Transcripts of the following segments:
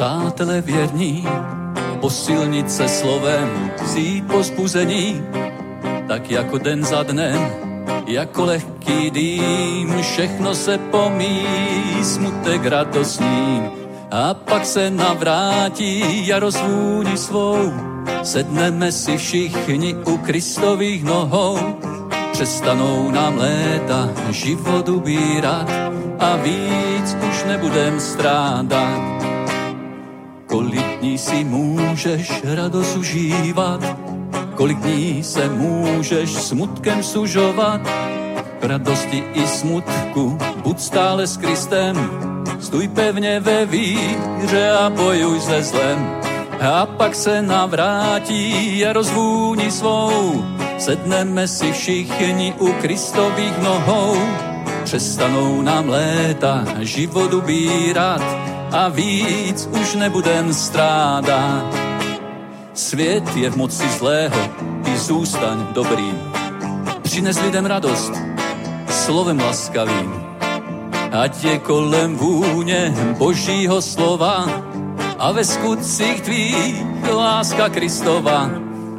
Přátelé věrní, posilnit se slovem, vzít pozbuzení, tak jako den za dnem, jako lehký dým, všechno se pomíjí, smutek radostný. A pak se navrátí a rozvůni svou, sedneme si všichni u Kristových nohou, přestanou nám léta život ubírat a víc už nebudem strádat. Kolik dní si můžeš radost užívat, kolik dní se můžeš smutkem sužovat. V radosti i smutku buď stále s Kristem, stůj pevně ve víře a bojuj se zlem. A pak se navrátí a rozvůni svou, sedneme si všichni u Kristových nohou. Přestanou nám léta život ubírat a víc už nebudem strádat. Svět je v moci zlého, ty zůstaň dobrým. Přines lidem radost, slovem laskavým. Ať je kolem vůně božího slova a ve skutcích tvých láska Kristova.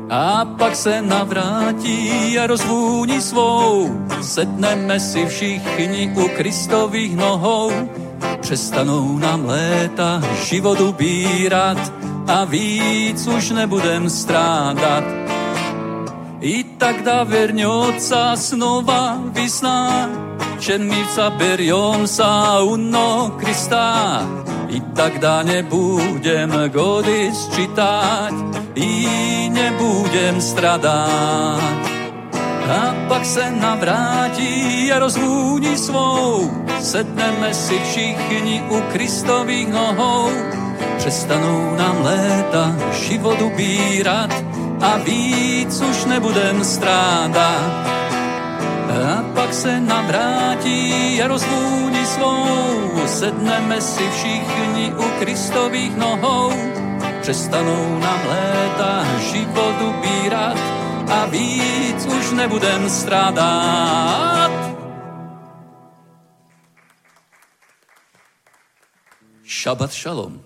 A pak se navrátí a rozvůní svou, setneme si všichni u Kristových nohou přestanou nám léta život ubírat a víc už nebudem strádat. I tak da verňoca snova vysná, čenmivca berjom sa uno Krista. I tak da nebudem gody sčítať, i nebudem stradať. A pak se navrátí a rozvůní svou, sedneme si všichni u Kristových nohou. Přestanou nám léta život ubírat a víc už nebudem strádat. A pak se navrátí a rozvůní svou, sedneme si všichni u Kristových nohou. Přestanou nám léta život ubírat a víc už nebudem strádat. Šabat šalom.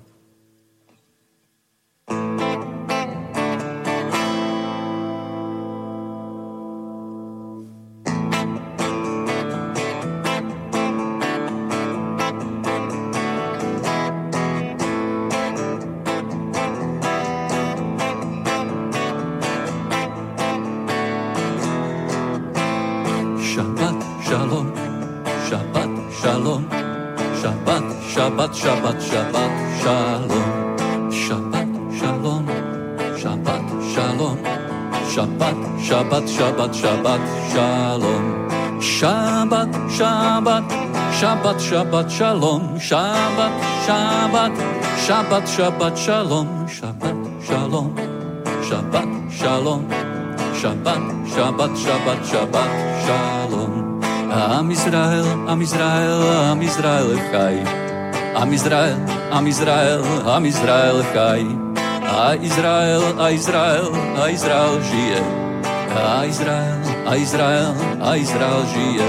Shabbat, Shabbat, Shabbat, Shalom. Shabbat, Shabbat, Shabbat, Shabbat, Shalom. Shabbat, Shabbat, Shabbat, Shabbat, Shalom. Shabbat, Shalom. Shabbat, Shalom. Shabbat, Shabbat, Shabbat, Shabbat, Shalom. Am Israel, Am Israel, Am Israel, Chai. Am Izrael, Am Izrael, Am Izrael chaj. A Izrael, a Izrael, a Izrael žije. A Izrael, a Izrael, a Izrael žije.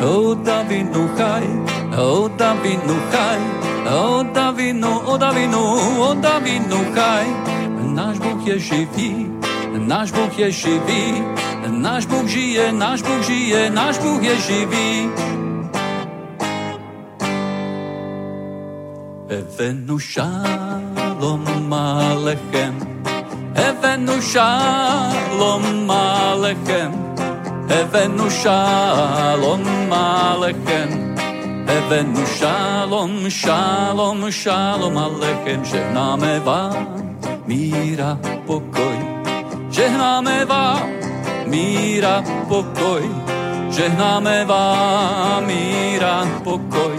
O Davinu chaj, o Davinu chaj, o Davinu, o Davinu, o Davinu chaj. Náš Bůh je živý, náš Bůh je živý, náš Bůh žije, náš Bůh žije, náš Bůh je živý. Evenu šalom malechem, הבאנו שלום עליכם, הבאנו שלום עליכם, הבאנו שלום, שלום, שלום עליכם, žehnáme vám míra, pokoj, žehnáme vám míra, pokoj, žehnáme vám míra, pokoj,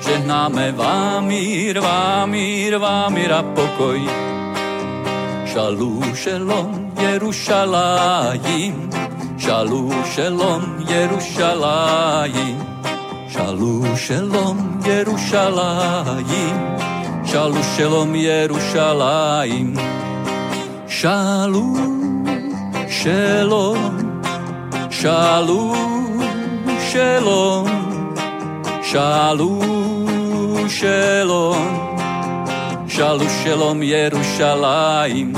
žehnáme vám mír, vám mír, vám mír a pokoj. שאלו שלום ירושלים, שאלו שלום ירושלים, שאלו שלום ירושלים, שאלו שלום ירושלים, שאלו שלום, שאלו שלום, שאלו שלום. Shalu Shalom Yerushalayim.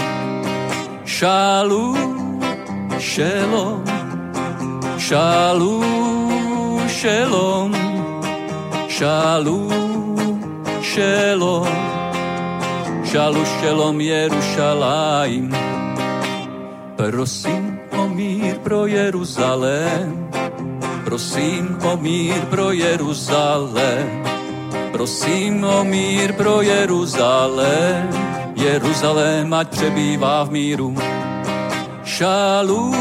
Shalu Shalom Shalu Shalom Shalu Shalom Shalu Shalom Yerushalayim. Prosím o mír pro Jeruzalém Prosím o mír pro Jeruzalém Prosím o mír pro Jeruzalém, Jeruzalém ať přebývá v míru. Šalú,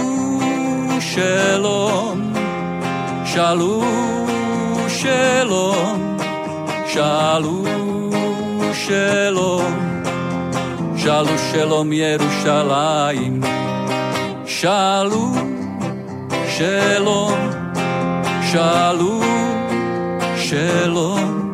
šelom, šalú, šelom, šalú, šelom, šalú, šelom, Jerušalájim. Šalú, šelom, šalú, šelom,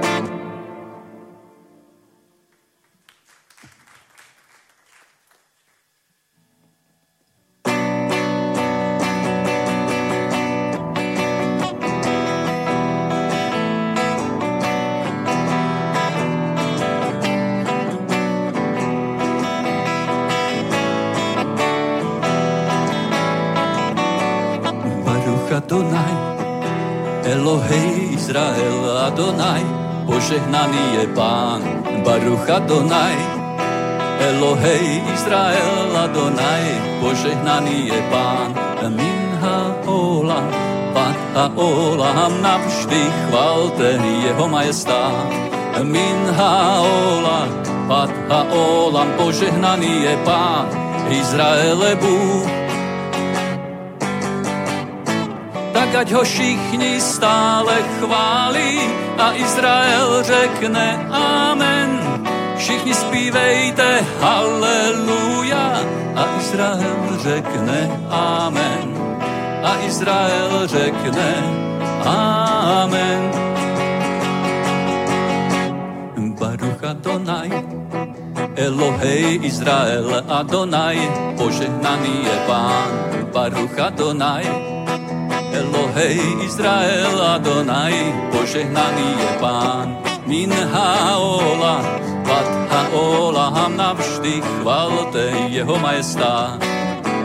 požehnaný je Pán, Baruch Adonai. Elohej Izrael Adonai, požehnaný je Pán, Minha Ola, Pat a Olam navždy chvalte jeho majestát. Minha Ola, Pat a Olam, požehnaný je Pán, Izraele Bůh, tak ať ho všichni stále chválí a Izrael řekne Amen. Všichni zpívejte Halleluja a Izrael řekne Amen. A Izrael řekne Amen. Baruch Adonai, Elohej Izrael Adonai, požehnaný je Pán, Baruch Adonai, Elohej Izrael Adonai, požehnaný je Pán. Min haola, vat haolam navždy chvalte jeho majestát.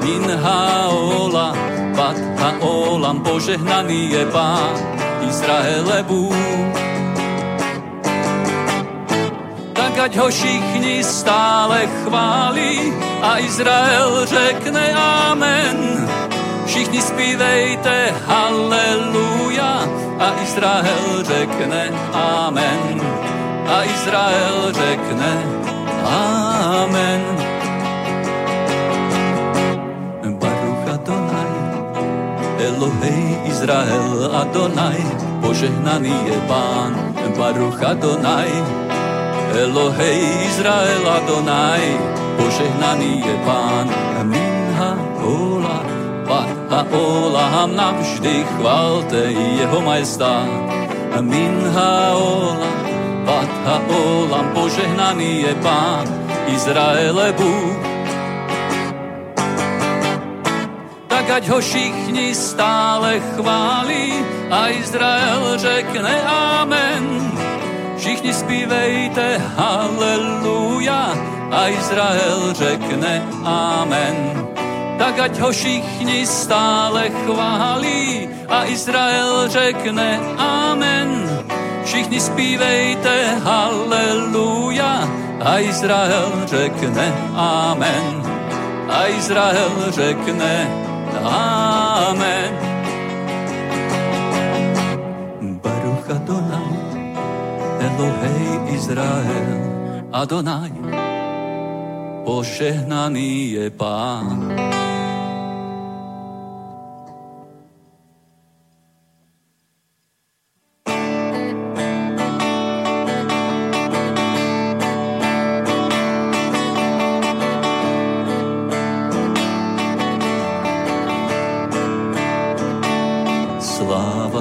Min haola, vat haolam, požehnaný je Pán, Izraele Bůh. Tak ať ho všichni stále chválí a Izrael řekne Amen Všichni zpívejte halleluja a Izrael řekne amen. A Izrael řekne amen. Baruch Adonai, Elohej Izrael Adonai, požehnaný je Pán. Baruch Adonai, Elohej Izrael Adonai, požehnaný je Pán. Minha Ola a olam navždy chvalte jeho majestát. Minha olam, vatha olam, požehnaný je Pán, Izraele Bůh. Tak ať ho všichni stále chválí a Izrael řekne Amen. Všichni zpívejte Halleluja a Izrael řekne Amen tak ať ho všichni stále chválí a Izrael řekne Amen. Všichni zpívejte Halleluja a Izrael řekne Amen. A Izrael řekne Amen. Baruch Adonai, Elohej Izrael, Adonai, požehnaný je Pán.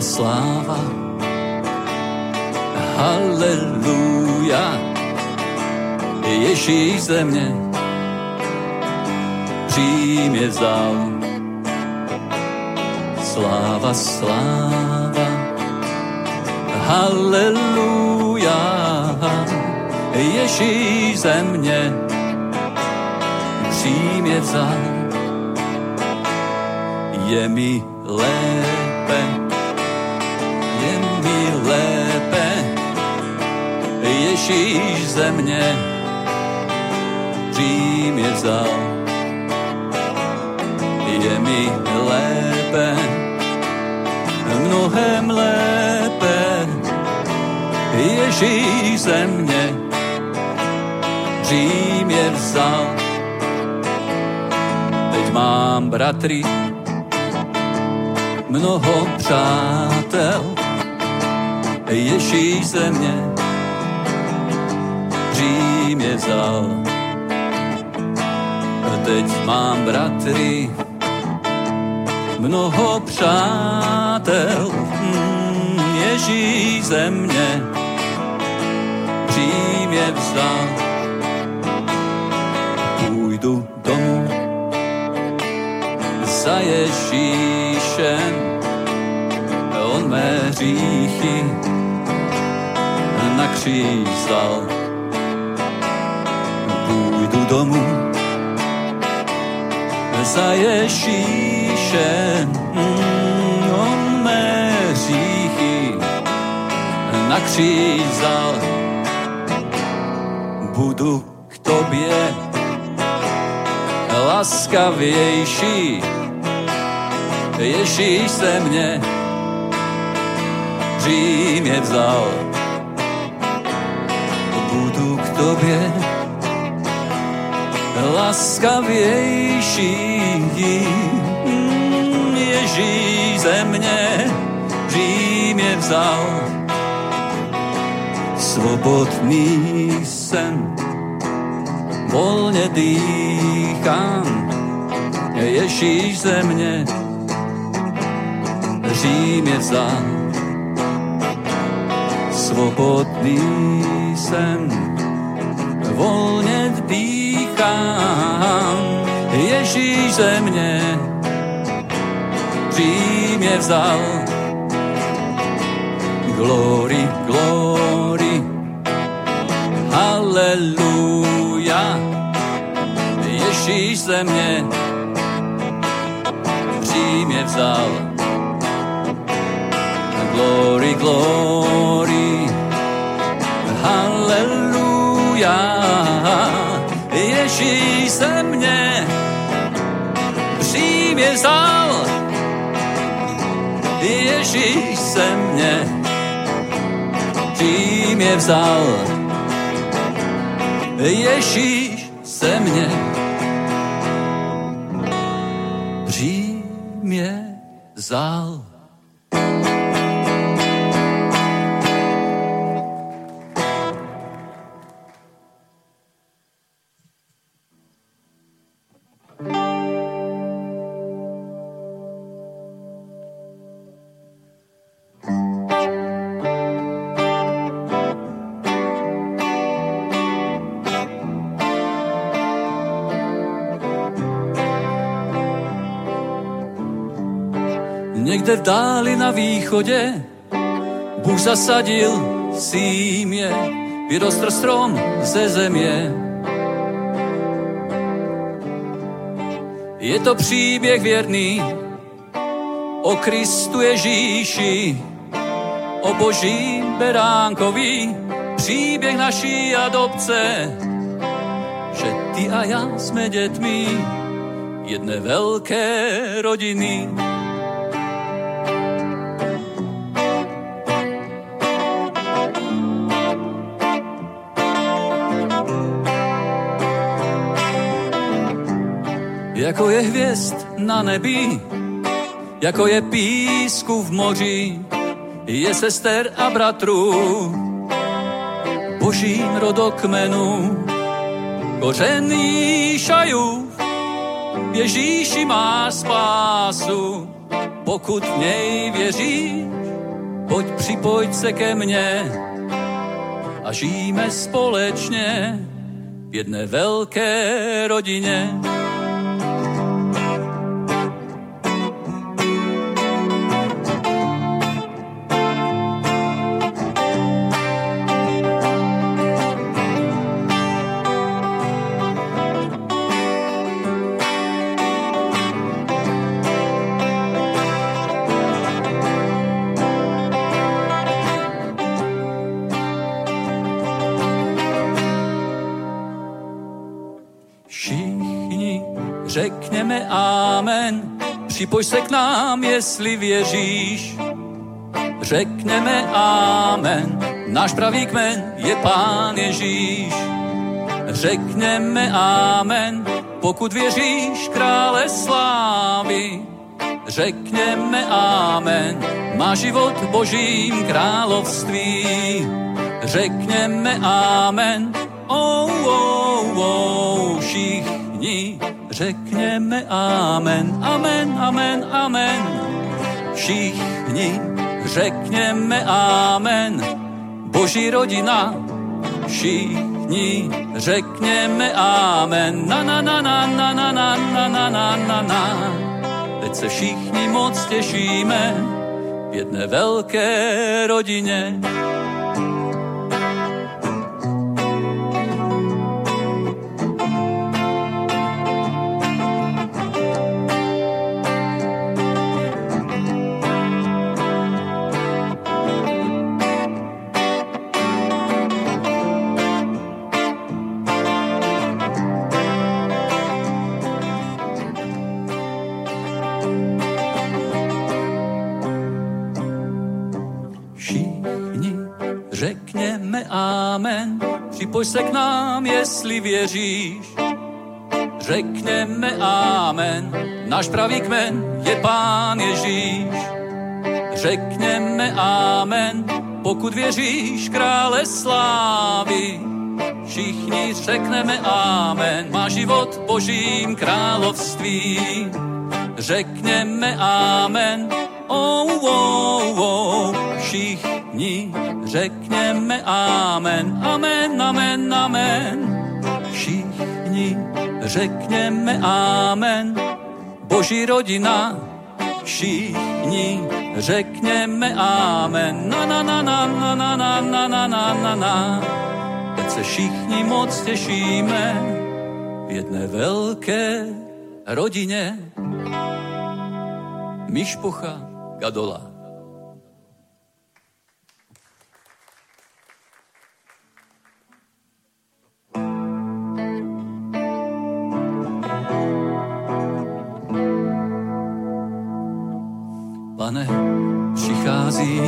sláva. Haleluja, Ježíš ze mě přímě vzal. Sláva, sláva, haleluja, Ježíš ze mě přímě vzal. Je mi lépe, je mi lépe, Ježíš ze mě přímě vzal. Je mi lépe, mnohem lépe, Ježíš ze mě přímě vzal. Teď mám bratry, mnoho přátel, Ježíš ze mě přímě vzal. Teď mám bratry, mnoho přátel, hmm, Ježíš ze mě přímě vzal. Půjdu domů za Ježíšem, on mé hříchy na kříž vzal. Půjdu domů za Ježíšem, mm, on mé hříchy na kříž vzal. Budu k tobě laskavější, Ježíš se mě přímě vzal. Budu k tobě laskavější, Ze mě přímě vzal. Svobodný jsem, volně dýchám, Ježíš ze mě Řím vzal. Svobodný jsem, volně dýchám, Ježíš ze mě Řím vzal. Glory, glory, haleluja, Ježíš ze mě přímě vzal. Glory, glory, haleluja, Ježíš ze mě přímě vzal. Ježíš ze mě přímě vzal. Ježíš se mě přímě vzal. Někde v dáli na východě Bůh zasadil símě, vyrostl strom ze země. Je to příběh věrný o Kristu Ježíši, o božím beránkovi, příběh naší adopce, že ty a já jsme dětmi jedné velké rodiny. Jako je hvězd na nebi, jako je písku v moři, je sester a bratrů, božím rodokmenu, kořen Jíšajův, Ježíši má spásu, pokud v něj věří, pojď připojď se ke mně a žijeme společně v jedné velké rodině. Připoj se k nám, jestli věříš. Řekneme Amen, náš pravý kmen je Pán Ježíš. Řekneme Amen, pokud věříš krále slávy. Řekneme Amen, má život v božím království. Řekneme Amen, oh, oh, oh, všichni řekněme amen, amen, amen, amen. Všichni řekněme amen, boží rodina, všichni řekněme amen, na na na na na na na na na na na na. Teď se všichni moc těšíme v jedné velké rodině. Připoj se k nám, jestli věříš. Řekněme Amen, náš pravý kmen je Pán Ježíš. Řekněme Amen, pokud věříš krále slávy. Všichni řekneme Amen, má život božím království. Řekněme Amen, oh, oh, oh, všichni řekněme amen, amen, amen, amen. Všichni řekněme amen, boží rodina, všichni řekněme amen, na na na na na na na na na na na na. Teď se všichni moc těšíme v jedné velké rodině. Mišpocha Gadola. Pane, přichází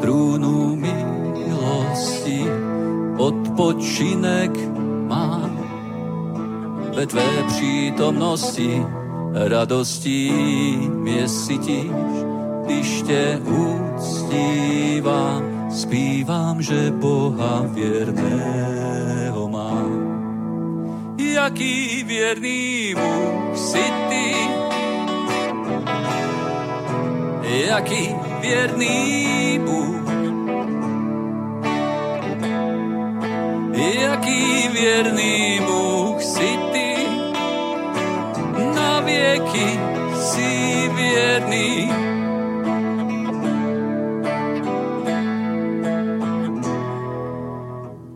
trůnu milosti, odpočinek má ve tvé přítomnosti, radostí mě sytíš, když tě uctívám, zpívám, že Boha věrného mám. Jaký věrný Bůh si ty, jaký věrný Bůh. Jaký věrný Bůh si ty, na věky si věrný.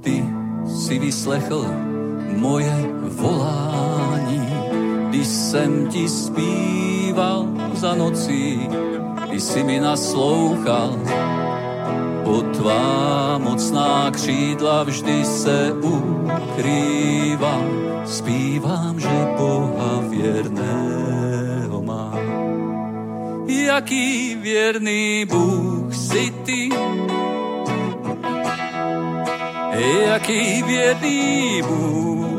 Ty si vyslechl moje volání, když jsem ti zpíval za nocí ty si mi naslouchal. Po tvá mocná křídla vždy se ukrývám, zpívám, že Boha věrného mám. Jaký věrný Bůh si ty, jaký věrný Bůh,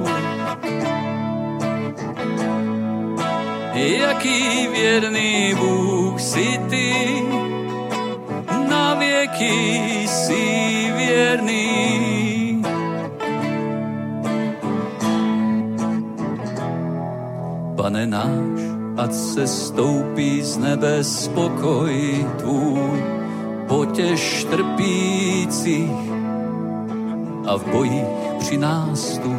jaký věrný Bůh si ty, na věky si věrný. Pane náš, ať se stoupí z nebe spokoj tvůj, potěš trpících a v bojích při nástu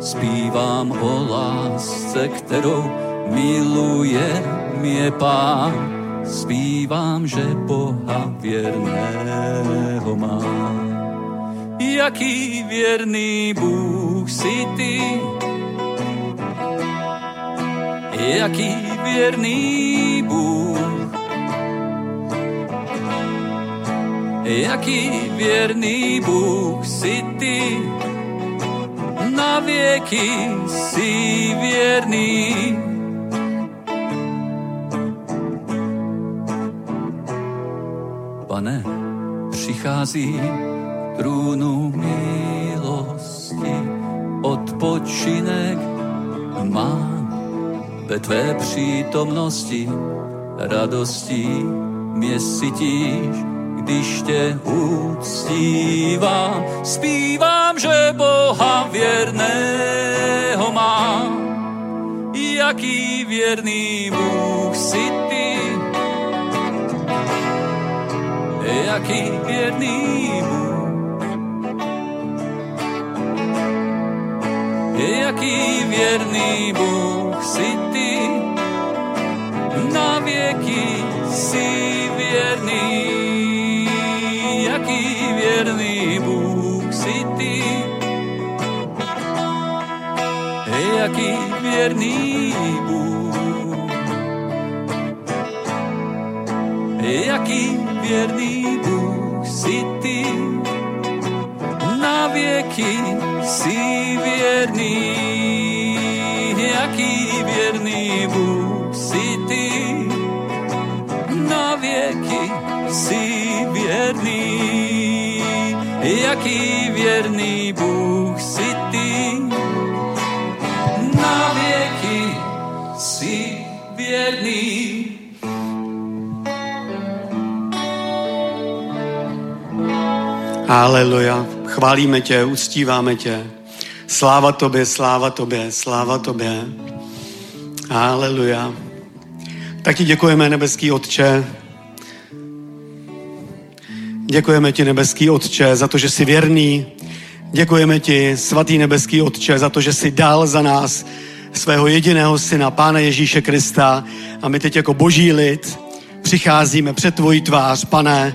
zpívám o lásce, kterou miluje mě pán. Zpívám, že Boha věrného mám. Jaký věrný Bůh si ty, jaký věrný Bůh. Jaký věrný Bůh si ty, na věky si věrný. Pane, přichází trůnu milosti, odpočinek mám ve tvé přítomnosti, radostí mě sytíš, když tě uctívám. Zpívám, že Boha věrného mám, jaký věrný Bůh si ty, jaký věrný Bůh. jaký věrný Bůh si ty, na věky si věrný, jaký věrný Bůh si ty, jaký věrný Bůh, jaký věrný Bůh si ty, na věky si věrný, jaký věrný Bůh si ty, na věky si věrný, jaký věrný Haleluja. Chválíme tě, uctíváme tě. Sláva tobě, sláva tobě, sláva tobě. Haleluja. Tak ti děkujeme, nebeský Otče. Děkujeme ti, nebeský Otče, za to, že jsi věrný. Děkujeme ti, svatý nebeský Otče, za to, že jsi dal za nás svého jediného syna, Pána Ježíše Krista. A my teď jako boží lid přicházíme před tvojí tvář, pane.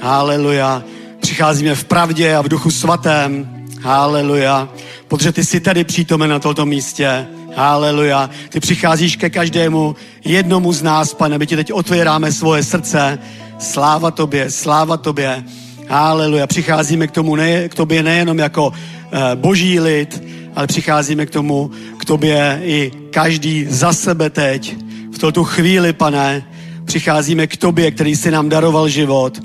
Haleluja. Přicházíme v pravdě a v duchu svatém. Haleluja. Protože ty jsi tady přítomen na tomto místě. Haleluja. Ty přicházíš ke každému jednomu z nás, pane. My ti teď otvíráme svoje srdce. Sláva tobě, sláva tobě. Haleluja. Přicházíme k tomu ne, k tobě nejenom jako eh, boží lid, ale přicházíme k tomu, k tobě i každý za sebe teď. V tuto chvíli, pane, přicházíme k tobě, který si nám daroval život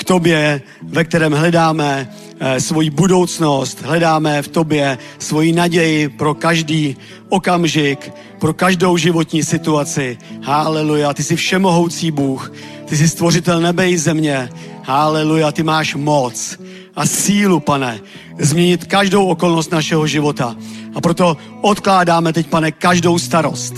k tobě, ve kterém hledáme eh, svoji budoucnost, hledáme v tobě svoji naději pro každý okamžik, pro každou životní situaci. Haleluja, ty jsi všemohoucí Bůh, ty jsi stvořitel nebe i země. Haleluja, ty máš moc a sílu, pane, změnit každou okolnost našeho života. A proto odkládáme teď, pane, každou starost.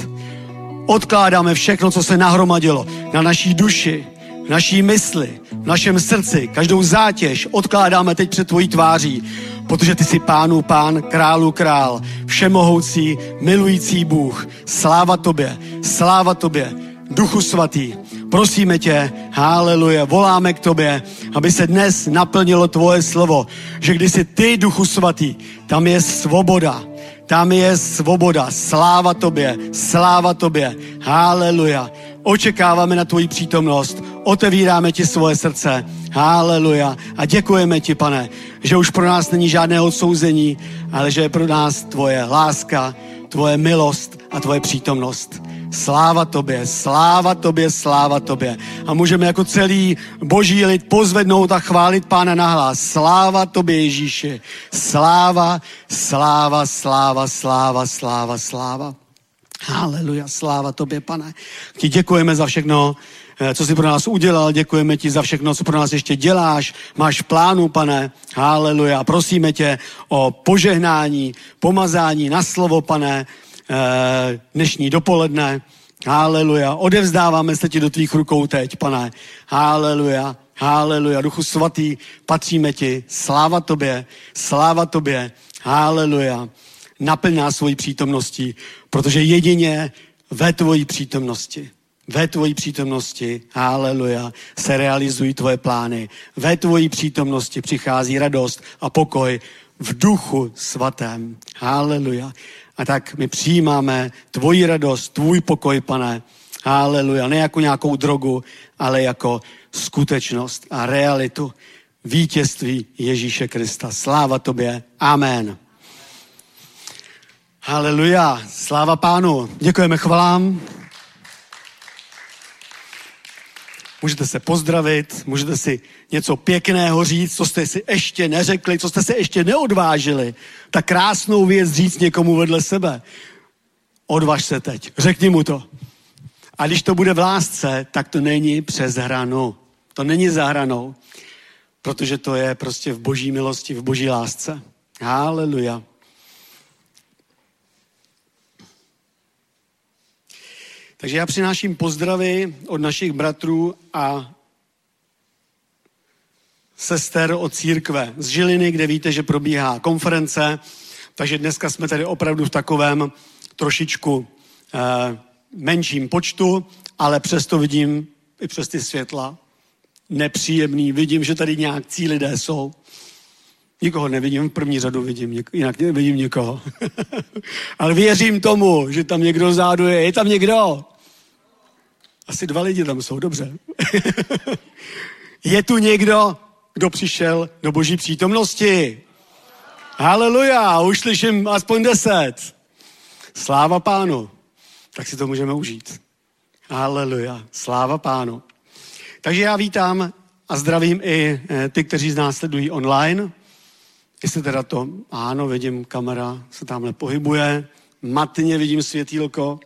Odkládáme všechno, co se nahromadilo na naší duši, v naší mysli, v našem srdci, každou zátěž odkládáme teď před tvojí tváří, protože ty jsi pánu pán, králu král, všemohoucí, milující Bůh. Sláva tobě, sláva tobě, duchu svatý. Prosíme tě, haleluja, voláme k tobě, aby se dnes naplnilo tvoje slovo, že když jsi ty, duchu svatý, tam je svoboda, tam je svoboda. Sláva tobě, sláva tobě. Haleluja. Očekáváme na tvoji přítomnost. Otevíráme ti svoje srdce. Haleluja. A děkujeme ti, pane, že už pro nás není žádné odsouzení, ale že je pro nás tvoje láska, tvoje milost a tvoje přítomnost. Sláva tobě, sláva tobě, sláva tobě. A můžeme jako celý boží lid pozvednout a chválit pána nahlas. Sláva tobě, Ježíši. Sláva, sláva, sláva, sláva, sláva, sláva. Haleluja, sláva tobě, pane. Ti děkujeme za všechno, co jsi pro nás udělal, děkujeme ti za všechno, co pro nás ještě děláš, máš v plánu, pane, haleluja. Prosíme tě o požehnání, pomazání na slovo, pane, eh, dnešní dopoledne. Haleluja. Odevzdáváme se ti do tvých rukou teď, pane. Haleluja. Haleluja. Duchu svatý, patříme ti. Sláva tobě, sláva tobě. Haleluja. Naplň nás svojí přítomností, protože jedině ve tvojí přítomnosti ve tvojí přítomnosti, haleluja, se realizují tvoje plány. Ve tvojí přítomnosti přichází radost a pokoj v duchu svatém. Haleluja. A tak my přijímáme tvoji radost, tvůj pokoj, pane. Haleluja. Ne jako nějakou drogu, ale jako skutečnost a realitu vítězství Ježíše Krista. Sláva tobě. Amen. Haleluja. Sláva pánu. Děkujeme chvalám. Můžete se pozdravit, můžete si něco pěkného říct, co jste si ještě neřekli, co jste se ještě neodvážili. Tak krásnou věc říct někomu vedle sebe. Odvaž se teď, řekni mu to. A když to bude v lásce, tak to není přes hranu. To není za hranou, protože to je prostě v boží milosti, v boží lásce. Haleluja. Takže já přináším pozdravy od našich bratrů a sester od církve z Žiliny, kde víte, že probíhá konference. Takže dneska jsme tady opravdu v takovém trošičku eh, menším počtu, ale přesto vidím i přes ty světla nepříjemný. Vidím, že tady nějakcí lidé jsou. Nikoho nevidím, v první řadu vidím, jinak nevidím nikoho. ale věřím tomu, že tam někdo zádu je. Je tam někdo? Asi dva lidi tam jsou, dobře. je tu někdo, kdo přišel do boží přítomnosti? Haleluja, už slyším aspoň deset. Sláva pánu. Tak si to můžeme užít. Haleluja, sláva pánu. Takže já vítám a zdravím i eh, ty, kteří z nás sledují online. Jestli teda to, ano, vidím, kamera se tamhle pohybuje, matně vidím světýlko.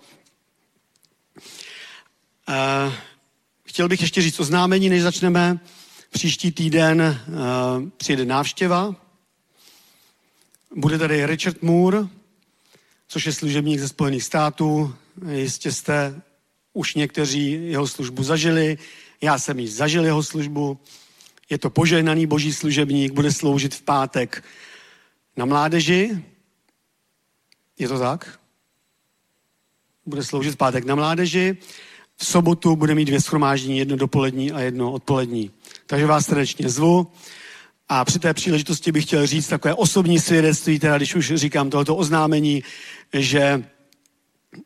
Uh, chtěl bych ještě říct oznámení, než začneme. Příští týden uh, přijede návštěva. Bude tady Richard Moore, což je služebník ze Spojených států. Jistě jste už někteří jeho službu zažili. Já jsem již zažil jeho službu. Je to požehnaný boží služebník, bude sloužit v pátek na mládeži. Je to tak? Bude sloužit v pátek na mládeži v sobotu bude mít dvě schromáždění, jedno dopolední a jedno odpolední. Takže vás srdečně zvu. A při té příležitosti bych chtěl říct takové osobní svědectví, teda když už říkám tohoto oznámení, že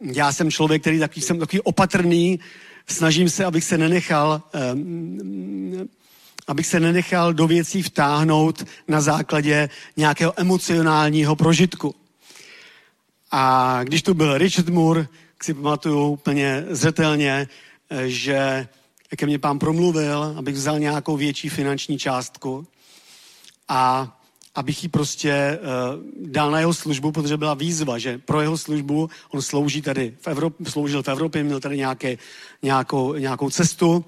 já jsem člověk, který takový, jsem takový opatrný, snažím se, abych se nenechal, um, abych se nenechal do věcí vtáhnout na základě nějakého emocionálního prožitku. A když tu byl Richard Moore, si pamatuju úplně zřetelně, že ke mně pán promluvil, abych vzal nějakou větší finanční částku a abych ji prostě uh, dal na jeho službu, protože byla výzva, že pro jeho službu, on slouží tady v Evropě, sloužil v Evropě, měl tady nějaké, nějakou, nějakou cestu,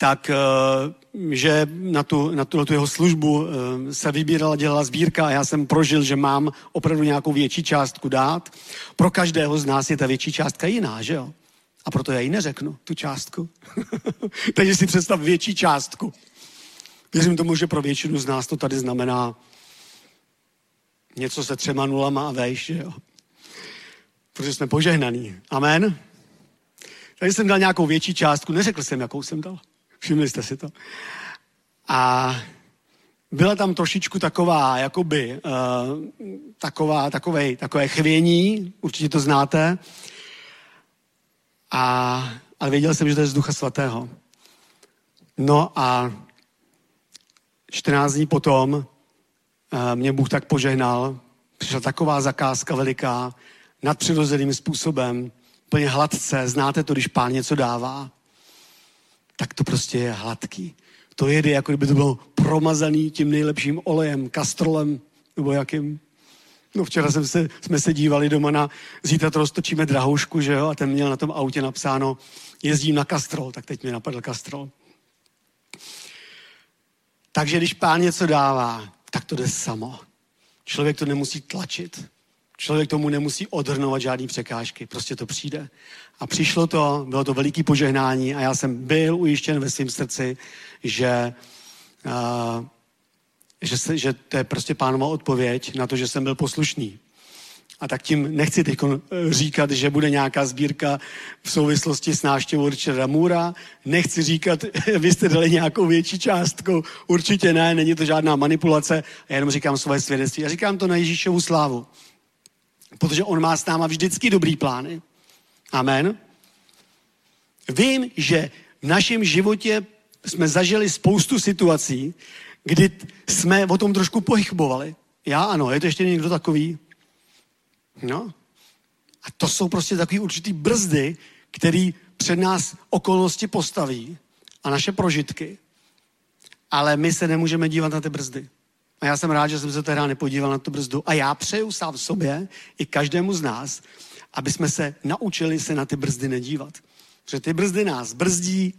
tak uh, že na tu, na tu, na tu jeho službu uh, se vybírala, dělala sbírka a já jsem prožil, že mám opravdu nějakou větší částku dát. Pro každého z nás je ta větší částka jiná, že jo? A proto já ji neřeknu, tu částku. Takže si představ větší částku. Věřím tomu, že pro většinu z nás to tady znamená něco se třema nulama a vejš, že jo? Protože jsme požehnaní. Amen? Takže jsem dal nějakou větší částku, neřekl jsem, jakou jsem dal. Všimli jste si to. A byla tam trošičku taková, jakoby, uh, taková, takové, takové chvění, určitě to znáte. A, ale věděl jsem, že to je z Ducha Svatého. No a 14 dní potom uh, mě Bůh tak požehnal, přišla taková zakázka veliká, nadpřirozeným způsobem, úplně hladce. Znáte to, když pán něco dává? Tak to prostě je hladký. To jede, jako kdyby to bylo promazaný tím nejlepším olejem, kastrolem, nebo jakým. No včera jsem se, jsme se dívali doma na, zítra to roztočíme drahoušku, že jo, a ten měl na tom autě napsáno, jezdím na kastrol, tak teď mi napadl kastrol. Takže když pán něco dává, tak to jde samo. Člověk to nemusí tlačit. Člověk tomu nemusí odhrnovat žádný překážky, prostě to přijde. A přišlo to, bylo to veliký požehnání a já jsem byl ujištěn ve svém srdci, že, uh, že, se, že to je prostě pánova odpověď na to, že jsem byl poslušný. A tak tím nechci teď říkat, že bude nějaká sbírka v souvislosti s návštěvou Richarda Mura. Nechci říkat, vy jste dali nějakou větší částku. Určitě ne, není to žádná manipulace. Já jenom říkám svoje svědectví. Já říkám to na Ježíšovu slávu. Protože on má s náma vždycky dobrý plány. Amen. Vím, že v našem životě jsme zažili spoustu situací, kdy jsme o tom trošku pochybovali. Já ano, je to ještě někdo takový? No. A to jsou prostě takový určitý brzdy, který před nás okolnosti postaví a naše prožitky. Ale my se nemůžeme dívat na ty brzdy. A já jsem rád, že jsem se teda nepodíval na tu brzdu. A já přeju sám sobě i každému z nás, aby jsme se naučili se na ty brzdy nedívat. Protože ty brzdy nás brzdí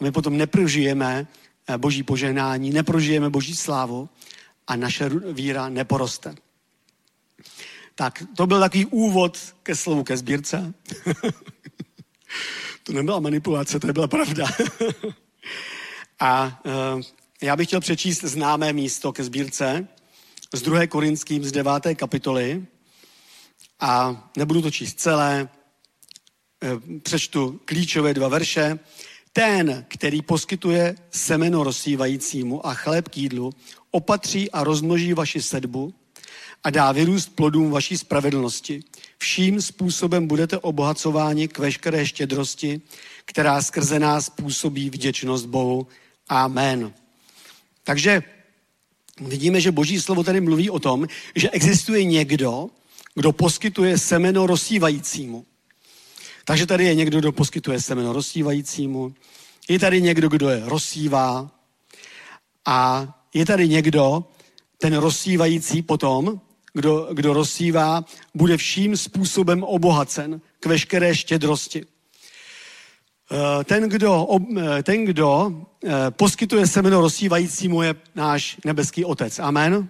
a my potom neprožijeme eh, boží požehnání, neprožijeme boží slávu a naše víra neporoste. Tak to byl takový úvod ke slovu ke sbírce. to nebyla manipulace, to byla pravda. a uh, já bych chtěl přečíst známé místo ke sbírce z 2. Korinským z 9. kapitoly a nebudu to číst celé, eh, přečtu klíčové dva verše. Ten, který poskytuje semeno rozsívajícímu a chléb k jídlu, opatří a rozmnoží vaši sedbu a dá vyrůst plodům vaší spravedlnosti. Vším způsobem budete obohacováni k veškeré štědrosti, která skrze nás působí vděčnost Bohu. Amen. Takže vidíme, že Boží slovo tady mluví o tom, že existuje někdo, kdo poskytuje semeno rozsívajícímu. Takže tady je někdo, kdo poskytuje semeno rozsívajícímu. Je tady někdo, kdo je rozsívá. A je tady někdo, ten rozsívající potom, kdo, kdo rozsívá, bude vším způsobem obohacen k veškeré štědrosti. Eh, ten, kdo, eh, ten, kdo eh, poskytuje semeno rozsívajícímu, je náš nebeský otec. Amen.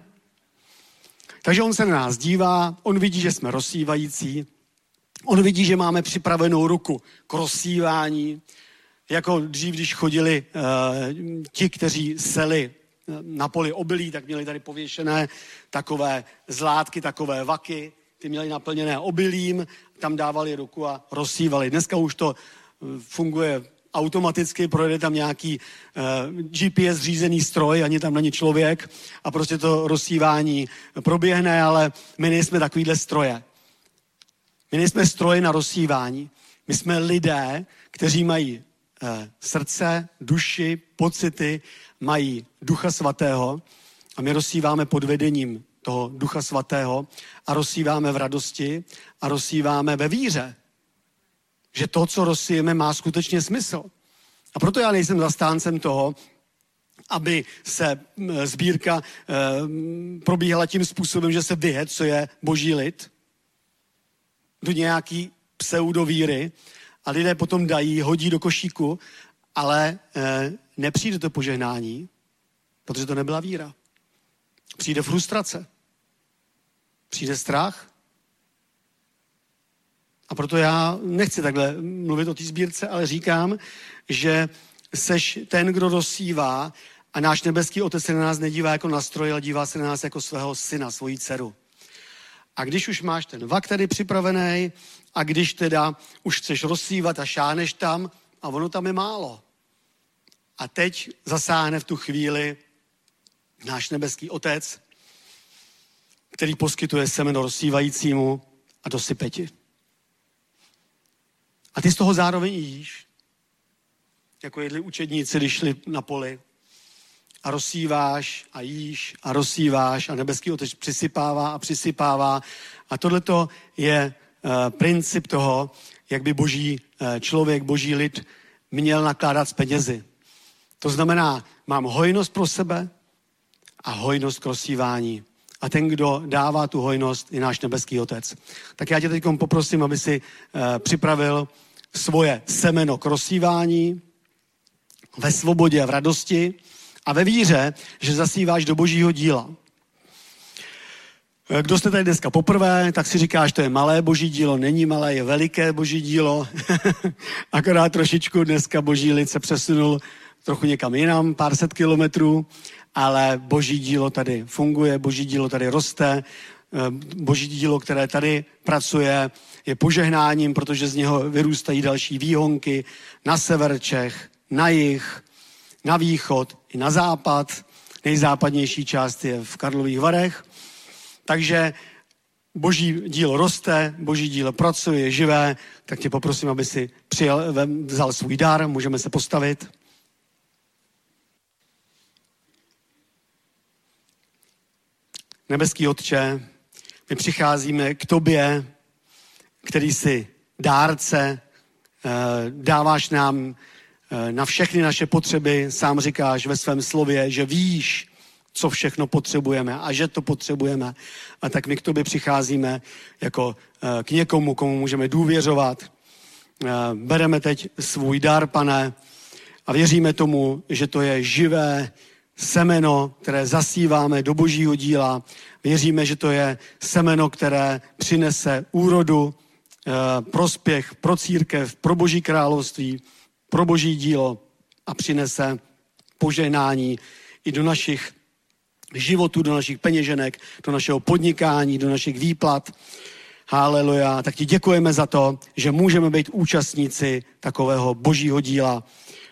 Takže on se na nás dívá, on vidí, že jsme rozsívající, on vidí, že máme připravenou ruku k rozsívání, jako dřív, když chodili uh, ti, kteří seli na poli obilí, tak měli tady pověšené takové zlátky, takové vaky, ty měli naplněné obilím, tam dávali ruku a rozsívali. Dneska už to funguje automaticky, projede tam nějaký uh, eh, GPS řízený stroj, ani tam není člověk a prostě to rozsívání proběhne, ale my nejsme takovýhle stroje. My nejsme stroje na rozsívání. My jsme lidé, kteří mají uh, srdce, duši, pocity, mají ducha svatého a my rozsíváme pod vedením toho ducha svatého a rozsíváme v radosti a rozsíváme ve víře že to, co rozsijeme, má skutečně smysl. A proto já nejsem zastáncem toho, aby se sbírka e, probíhala tím způsobem, že se vyhe, co je boží lid, do nějaký pseudovíry a lidé potom dají, hodí do košíku, ale e, nepřijde to požehnání, protože to nebyla víra. Přijde frustrace. Přijde strach, a proto já nechci takhle mluvit o té sbírce, ale říkám, že seš ten, kdo rozsívá a náš nebeský otec se na nás nedívá jako na stroj, ale dívá se na nás jako svého syna, svoji dceru. A když už máš ten vak tady připravený a když teda už chceš rozsívat a šáneš tam a ono tam je málo. A teď zasáhne v tu chvíli náš nebeský otec, který poskytuje semeno rozsívajícímu a dosype ti. A ty z toho zároveň jíš, jako jedli učedníci, když šli na poli. A rozsíváš a jíš a rozsíváš a nebeský otec přisypává a přisypává. A tohle je uh, princip toho, jak by boží uh, člověk, boží lid měl nakládat s penězi. To znamená, mám hojnost pro sebe a hojnost k rozsívání. A ten, kdo dává tu hojnost, je náš nebeský otec. Tak já tě teď poprosím, aby si uh, připravil svoje semeno k rozsívání, ve svobodě, v radosti a ve víře, že zasíváš do božího díla. Eh, kdo jste tady dneska poprvé, tak si říkáš, to je malé boží dílo, není malé, je veliké boží dílo. Akorát trošičku dneska boží lid se přesunul trochu někam jinam, pár set kilometrů, ale boží dílo tady funguje, boží dílo tady roste, boží dílo, které tady pracuje, je požehnáním, protože z něho vyrůstají další výhonky na sever Čech, na jih, na východ i na západ. Nejzápadnější část je v Karlových Varech. Takže boží dílo roste, boží dílo pracuje, je živé, tak tě poprosím, aby si přijel, vzal svůj dar, můžeme se postavit. Nebeský Otče, my přicházíme k tobě, který jsi dárce, eh, dáváš nám eh, na všechny naše potřeby, sám říkáš ve svém slově, že víš, co všechno potřebujeme a že to potřebujeme. A tak my k tobě přicházíme jako eh, k někomu, komu můžeme důvěřovat. Bereme teď svůj dar, pane, a věříme tomu, že to je živé semeno, které zasíváme do božího díla. Věříme, že to je semeno, které přinese úrodu, Eh, prospěch pro církev, pro boží království, pro boží dílo a přinese požehnání i do našich životů, do našich peněženek, do našeho podnikání, do našich výplat. Haleluja. Tak ti děkujeme za to, že můžeme být účastníci takového božího díla,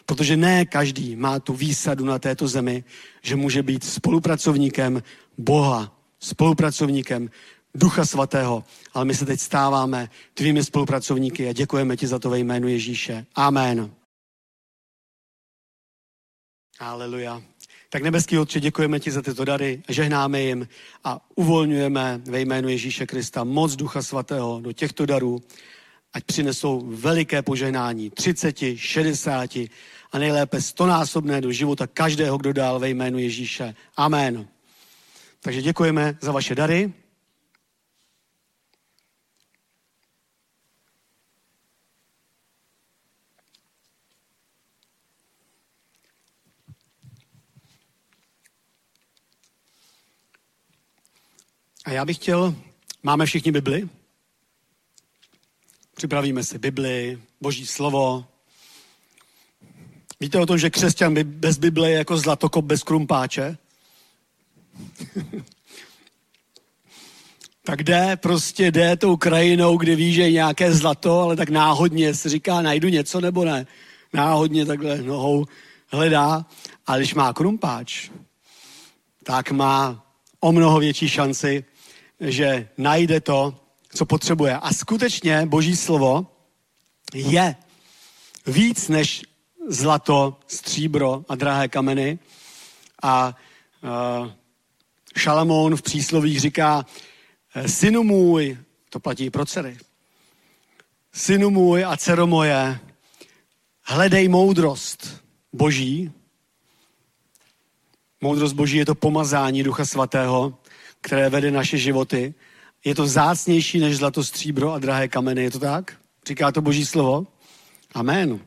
protože ne každý má tu výsadu na této zemi, že může být spolupracovníkem Boha, spolupracovníkem Ducha Svatého. Ale my se teď stáváme tvými spolupracovníky a děkujeme ti za to ve jménu Ježíše. Amen. Aleluja. Tak nebeský Otče, děkujeme ti za tyto dary, žehnáme jim a uvolňujeme ve jménu Ježíše Krista moc Ducha Svatého do těchto darů, ať přinesou veliké požehnání 30, 60 a nejlépe stonásobné do života každého, kdo dál ve jménu Ježíše. Amen. Takže děkujeme za vaše dary. A já bych chtěl, máme všichni Bibli? Připravíme si Bibli, Boží slovo. Víte o tom, že křesťan bez Bible je jako zlatokop bez krumpáče? Tak jde, prostě jde tou krajinou, kde ví, že je nějaké zlato, ale tak náhodně se říká, najdu něco nebo ne. Náhodně takhle nohou hledá. A když má krumpáč, tak má o mnoho větší šanci, že najde to, co potřebuje. A skutečně Boží slovo je víc než zlato, stříbro a drahé kameny. A uh, Šalamoun v příslovích říká, synu můj, to platí pro dcery, synu můj a dcero moje, hledej moudrost Boží. Moudrost Boží je to pomazání Ducha Svatého, které vede naše životy. Je to zácnější než zlato, stříbro a drahé kameny. Je to tak? Říká to Boží slovo? Amen.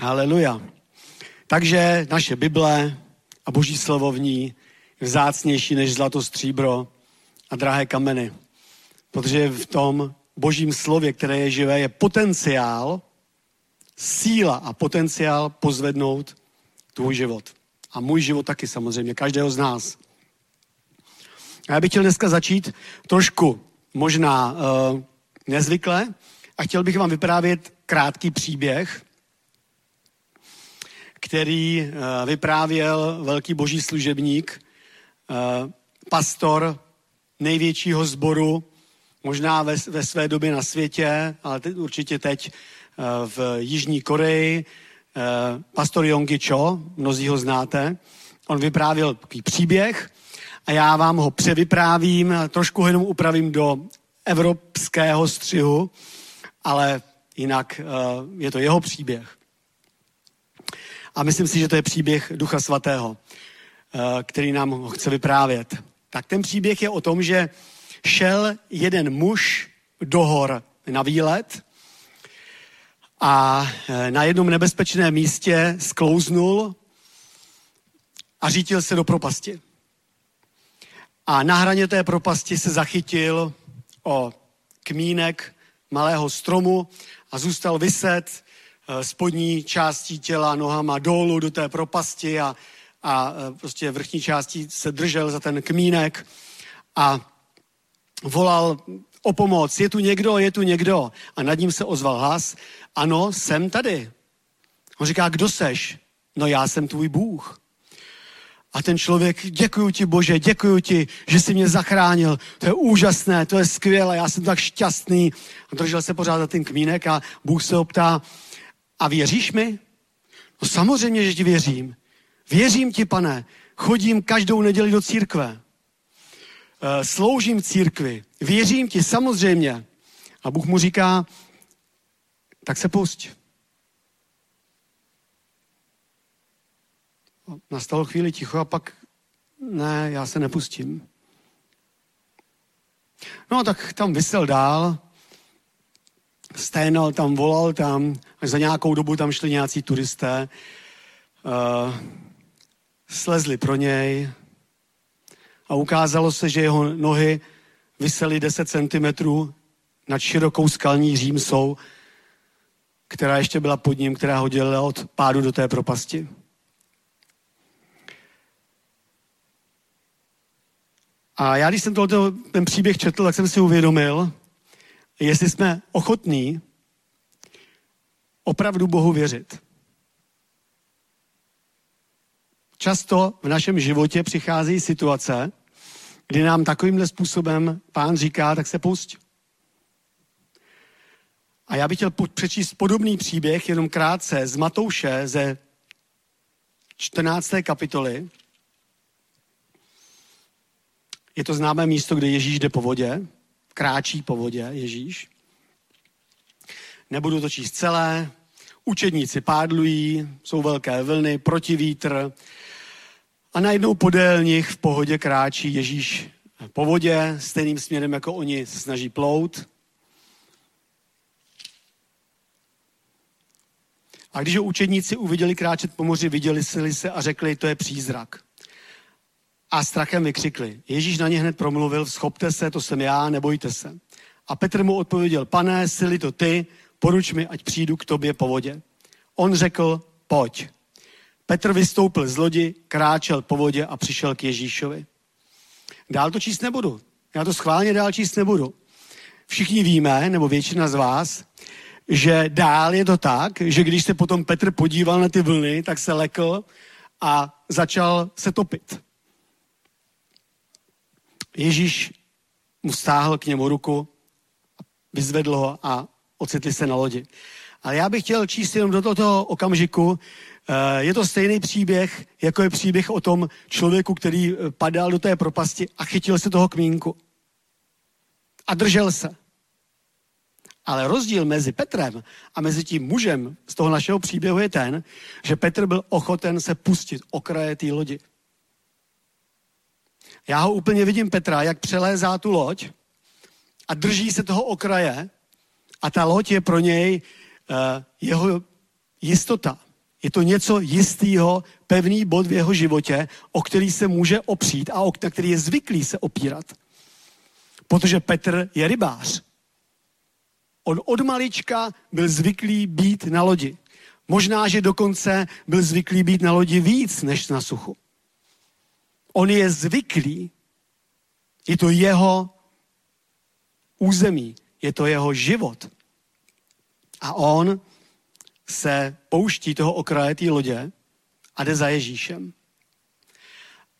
Haleluja. Takže naše Bible a Boží slovo v ní vzácnější než zlato, stříbro a drahé kameny. Protože v tom Božím slově, které je živé, je potenciál, síla a potenciál pozvednout tvůj život. A můj život taky samozřejmě, každého z nás. A já bych chtěl dneska začít trošku možná uh, nezvykle a chtěl bych vám vyprávět krátký příběh, který uh, vyprávěl velký boží služebník, pastor největšího sboru, možná ve, ve své době na světě, ale teď, určitě teď uh, v Jižní Koreji, uh, pastor Yonggi Cho, mnozí ho znáte. On vyprávěl takový příběh, a já vám ho převyprávím, trošku ho jenom upravím do evropského střihu, ale jinak eh, je to jeho příběh. A myslím si, že to je příběh Ducha Svatého, eh, který nám ho chce vyprávět. Tak ten příběh je o tom, že šel jeden muž do hor na výlet a eh, na jednom nebezpečném místě sklouznul a řítil se do propasti. A na hraně té propasti se zachytil o kmínek malého stromu a zůstal vyset eh, spodní částí těla nohama dolů do té propasti a, a eh, prostě vrchní částí se držel za ten kmínek a volal o pomoc. Je tu někdo, je tu někdo. A nad ním se ozval hlas. Ano, jsem tady. On říká, kdo seš? No já jsem tvůj Bůh. A ten člověk, děkuji ti Bože, děkuji ti, že jsi mě zachránil. To je úžasné, to je skvělé, já jsem tak šťastný. A držel se pořád za ten kmínek a Bůh se optá, a věříš mi? No samozřejmě, že ti věřím. Věřím ti, pane. Chodím každou neděli do církve. E, sloužím církvi. Věřím ti, samozřejmě. A Bůh mu říká, tak se pusť. Nastalo chvíli ticho a pak ne, já se nepustím. No tak tam vysel dál, sténal tam, volal tam, až za nějakou dobu tam šli nějací turisté, uh, slezli pro něj a ukázalo se, že jeho nohy vysely 10 cm nad širokou skalní římsou, která ještě byla pod ním, která ho dělala od pádu do té propasti. A já, když jsem tohoto, ten příběh četl, tak jsem si uvědomil, jestli jsme ochotní opravdu Bohu věřit. Často v našem životě přichází situace, kdy nám takovýmhle způsobem pán říká, tak se pusť. A já bych chtěl přečíst podobný příběh, jenom krátce, z Matouše, ze 14. kapitoly, je to známé místo, kde Ježíš jde po vodě, kráčí po vodě Ježíš. Nebudu to číst celé. Učedníci pádlují, jsou velké vlny, protivítr. A najednou podél nich v pohodě kráčí Ježíš po vodě, stejným směrem, jako oni se snaží plout. A když ho učedníci uviděli kráčet po moři, viděli se a řekli, to je přízrak a strachem vykřikli. Ježíš na ně hned promluvil, schopte se, to jsem já, nebojte se. A Petr mu odpověděl, pane, sily to ty, poruč mi, ať přijdu k tobě po vodě. On řekl, pojď. Petr vystoupil z lodi, kráčel po vodě a přišel k Ježíšovi. Dál to číst nebudu. Já to schválně dál číst nebudu. Všichni víme, nebo většina z vás, že dál je to tak, že když se potom Petr podíval na ty vlny, tak se lekl a začal se topit. Ježíš mu stáhl k němu ruku, vyzvedl ho a ocitli se na lodi. Ale já bych chtěl číst jenom do tohoto okamžiku. Eh, je to stejný příběh, jako je příběh o tom člověku, který eh, padal do té propasti a chytil se toho kmínku. A držel se. Ale rozdíl mezi Petrem a mezi tím mužem z toho našeho příběhu je ten, že Petr byl ochoten se pustit okraje té lodi. Já ho úplně vidím Petra, jak přelézá tu loď a drží se toho okraje a ta loď je pro něj uh, jeho jistota. Je to něco jistého, pevný bod v jeho životě, o který se může opřít a o, který je zvyklý se opírat. Protože Petr je rybář. On od malička byl zvyklý být na lodi. Možná, že dokonce byl zvyklý být na lodi víc než na suchu. On je zvyklý. Je to jeho území, je to jeho život. A on se pouští toho okraje té lodě a jde za Ježíšem.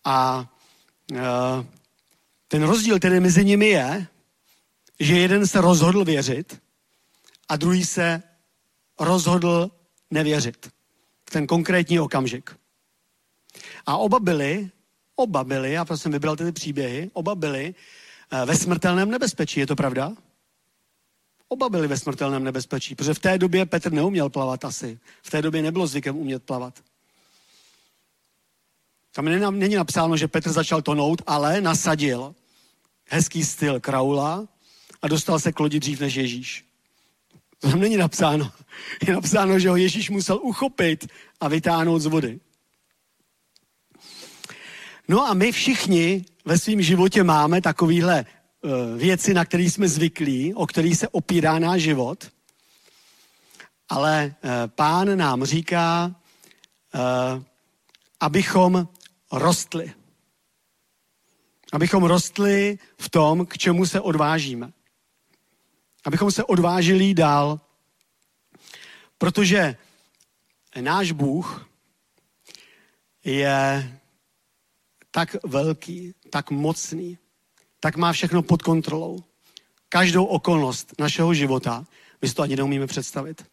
A uh, ten rozdíl, který mezi nimi je, že jeden se rozhodl věřit a druhý se rozhodl nevěřit v ten konkrétní okamžik. A oba byli Oba byli, já jsem vybral ty příběhy, oba byli eh, ve smrtelném nebezpečí, je to pravda? Oba byli ve smrtelném nebezpečí, protože v té době Petr neuměl plavat asi. V té době nebylo zvykem umět plavat. Tam není napsáno, že Petr začal tonout, ale nasadil hezký styl kraula a dostal se k lodi dřív než Ježíš. To tam není napsáno. Je napsáno, že ho Ježíš musel uchopit a vytáhnout z vody. No a my všichni ve svém životě máme takovýhle věci, na které jsme zvyklí, o který se opírá náš život. Ale uh, pán nám říká, uh, abychom rostli. Abychom rostli v tom, k čemu se odvážíme. Abychom se odvážili dál. Protože náš Bůh je tak velký, tak mocný, tak má všechno pod kontrolou. Každou okolnost našeho života, my si to ani neumíme představit.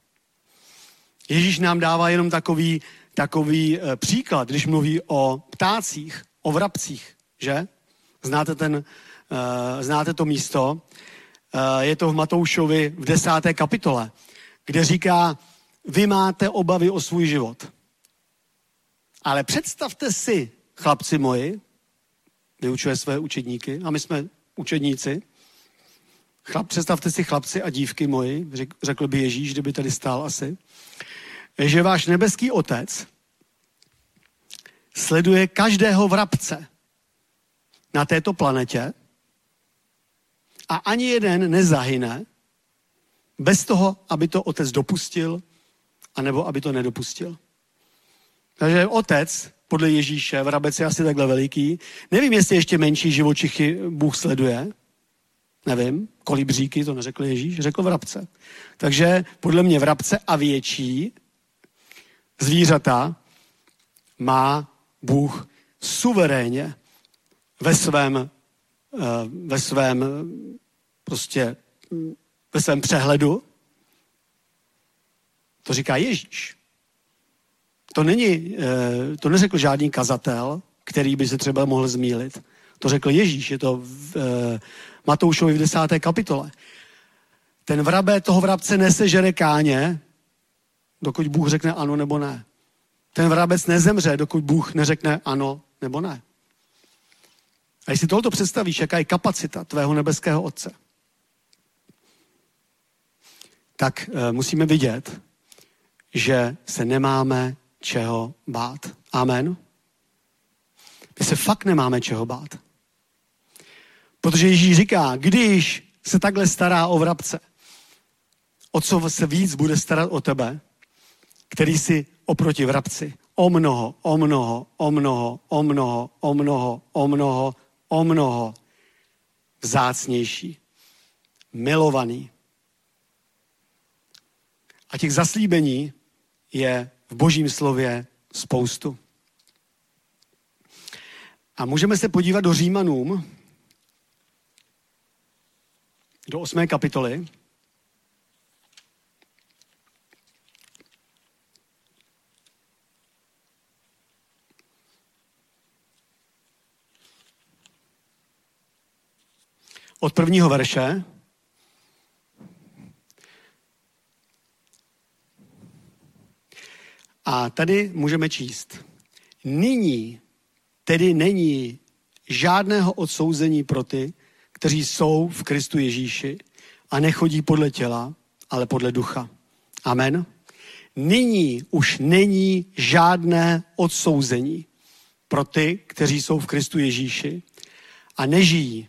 Ježíš nám dává jenom takový, takový e, příklad, když mluví o ptácích, o vrabcích, že? Znáte, ten, e, znáte to místo? E, je to v Matoušovi v desáté kapitole, kde říká, vy máte obavy o svůj život. Ale představte si, chlapci moji, vyučuje své učedníky, a my jsme učedníci, Chlap, představte si chlapci a dívky moji, řekl by Ježíš, kdyby tady stál asi, že váš nebeský otec sleduje každého vrabce na této planetě a ani jeden nezahyne bez toho, aby to otec dopustil, anebo aby to nedopustil. Takže otec, podle Ježíše, vrabec je asi takhle veliký. Nevím, jestli ještě menší živočichy Bůh sleduje. Nevím, kolibříky, to neřekl Ježíš, řekl vrabce. Takže podle mě vrabce a větší zvířata má Bůh suverénně ve svém, eh, ve svém prostě ve svém přehledu. To říká Ježíš. To není, eh, to neřekl žádný kazatel, který by se třeba mohl zmílit. To řekl Ježíš, je to v eh, Matoušovi v desáté kapitole. Ten vrabé toho vrabce nese žere káně, dokud Bůh řekne ano nebo ne. Ten vrabec nezemře, dokud Bůh neřekne ano nebo ne. A jestli tohoto představíš, jaká je kapacita tvého nebeského Otce, tak e, musíme vidět, že se nemáme čeho bát. Amen. My se fakt nemáme čeho bát. Protože Ježíš říká, když se takhle stará o vrabce, o co se víc bude starat o tebe, který si oproti vrabci o mnoho, o mnoho, o mnoho, o mnoho, o mnoho, o mnoho, o mnoho vzácnější, milovaný. A těch zaslíbení je v božím slově spoustu. A můžeme se podívat do Římanům, do osmé kapitoly. Od prvního verše. A tady můžeme číst. Nyní tedy není žádného odsouzení pro ty, kteří jsou v Kristu Ježíši a nechodí podle těla, ale podle ducha. Amen. Nyní už není žádné odsouzení pro ty, kteří jsou v Kristu Ježíši a nežijí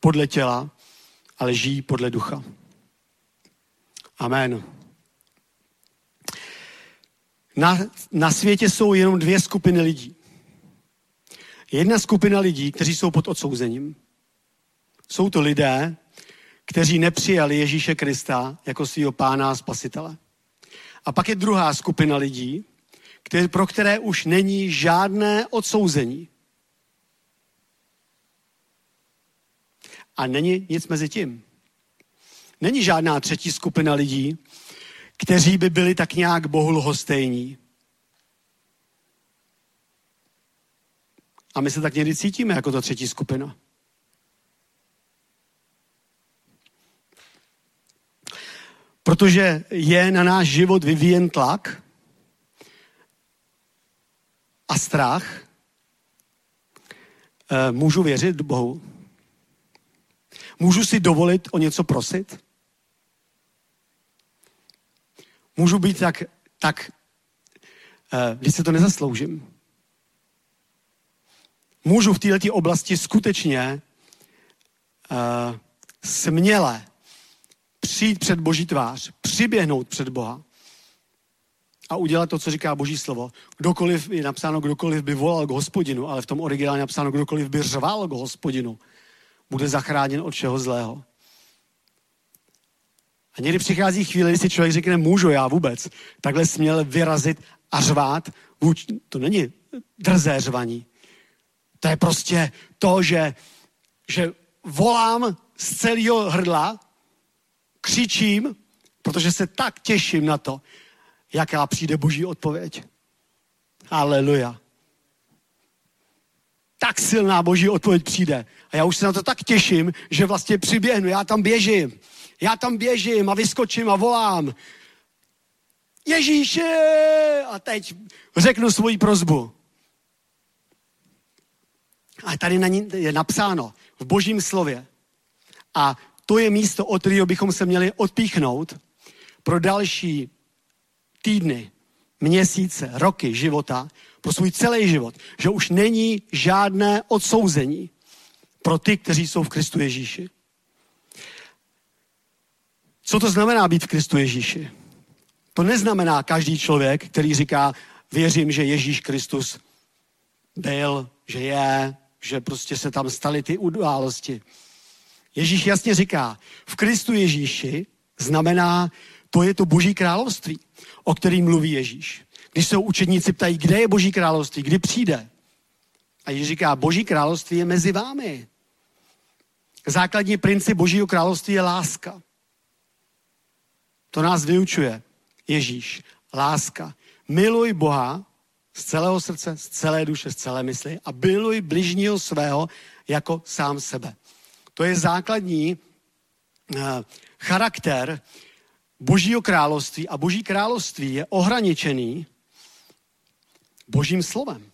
podle těla, ale žijí podle ducha. Amen. Na, na světě jsou jenom dvě skupiny lidí. Jedna skupina lidí, kteří jsou pod odsouzením. Jsou to lidé, kteří nepřijali Ježíše Krista jako svého pána a spasitele. A pak je druhá skupina lidí, který, pro které už není žádné odsouzení. A není nic mezi tím. Není žádná třetí skupina lidí, kteří by byli tak nějak Bohu lhostejní. A my se tak někdy cítíme jako ta třetí skupina. Protože je na náš život vyvíjen tlak a strach. Eh, můžu věřit Bohu? Můžu si dovolit o něco prosit? Můžu být tak, tak eh, když se to nezasloužím. můžu v této oblasti skutečně uh, směle přijít před Boží tvář, přiběhnout před Boha a udělat to, co říká Boží slovo. Kdokoliv je napsáno, kdokoliv by volal k hospodinu, ale v tom originálu je napsáno, kdokoliv by řval k hospodinu, bude zachráněn od všeho zlého. A někdy přichází chvíle, kdy si člověk řekne, můžu já vůbec takhle směle vyrazit a řvát. Vůč, to není drzé řvaní. To je prostě to, že, že volám z celého hrdla, křičím, protože se tak těším na to, jaká přijde boží odpověď. Aleluja. Tak silná boží odpověď přijde. A já už se na to tak těším, že vlastně přiběhnu, já tam běžím. Já tam běžím a vyskočím a volám. Ježíše! A teď řeknu svoji prozbu. A tady na ní je napsáno v božím slově. A to je místo, od kterého bychom se měli odpíchnout pro další týdny, měsíce, roky života, pro svůj celý život, že už není žádné odsouzení pro ty, kteří jsou v Kristu Ježíši. Co to znamená být v Kristu Ježíši? To neznamená každý člověk, který říká, věřím, že Ježíš Kristus byl, že je, že prostě se tam staly ty události. Ježíš jasně říká, v Kristu Ježíši znamená, to je to boží království, o kterým mluví Ježíš. Když se učedníci ptají, kde je boží království, kdy přijde. A Ježíš říká, boží království je mezi vámi. Základní princip božího království je láska. To nás vyučuje Ježíš. Láska. Miluj Boha z celého srdce, z celé duše, z celé mysli a miluj bližního svého jako sám sebe. To je základní uh, charakter Božího království a Boží království je ohraničený Božím slovem.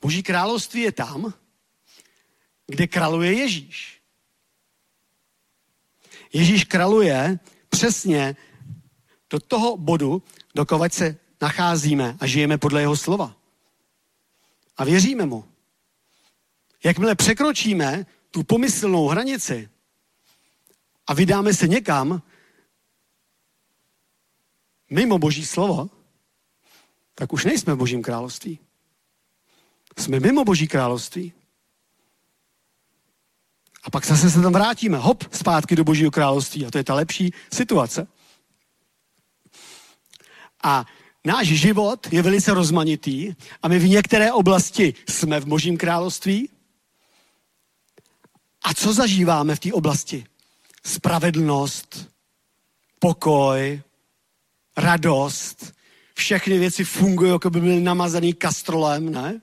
Boží království je tam, kde králuje Ježíš. Ježíš králuje přesně do toho bodu, dokovat se nacházíme a žijeme podle jeho slova. A věříme mu. Jakmile překročíme tu pomyslnou hranici a vydáme se někam mimo Boží slovo, tak už nejsme v Božím království. Jsme mimo Boží království. A pak zase se tam vrátíme, hop, zpátky do Božího království. A to je ta lepší situace. A náš život je velice rozmanitý a my v některé oblasti jsme v Božím království. A co zažíváme v té oblasti? Spravedlnost, pokoj, radost, všechny věci fungují, jako by byly namazaný kastrolem, ne?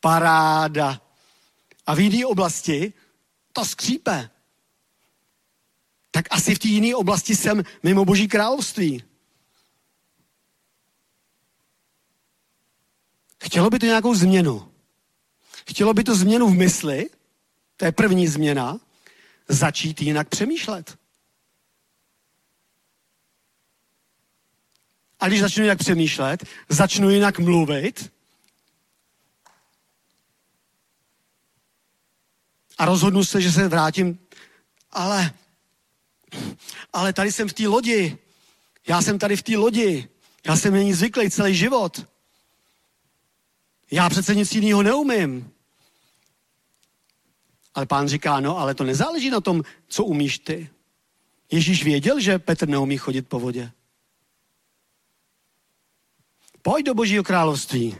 Paráda. A v jiné oblasti to skřípe. Tak asi v té jiné oblasti jsem mimo Boží království. Chtělo by to nějakou změnu. Chtělo by to změnu v mysli, to je první změna, začít jinak přemýšlet. A když začnu jinak přemýšlet, začnu jinak mluvit, a rozhodnu se, že se vrátím, ale, ale tady jsem v té lodi. Já jsem tady v té lodi. Já jsem není zvyklý celý život. Já přece nic jiného neumím. Ale pán říká, no, ale to nezáleží na tom, co umíš ty. Ježíš věděl, že Petr neumí chodit po vodě. Pojď do Božího království.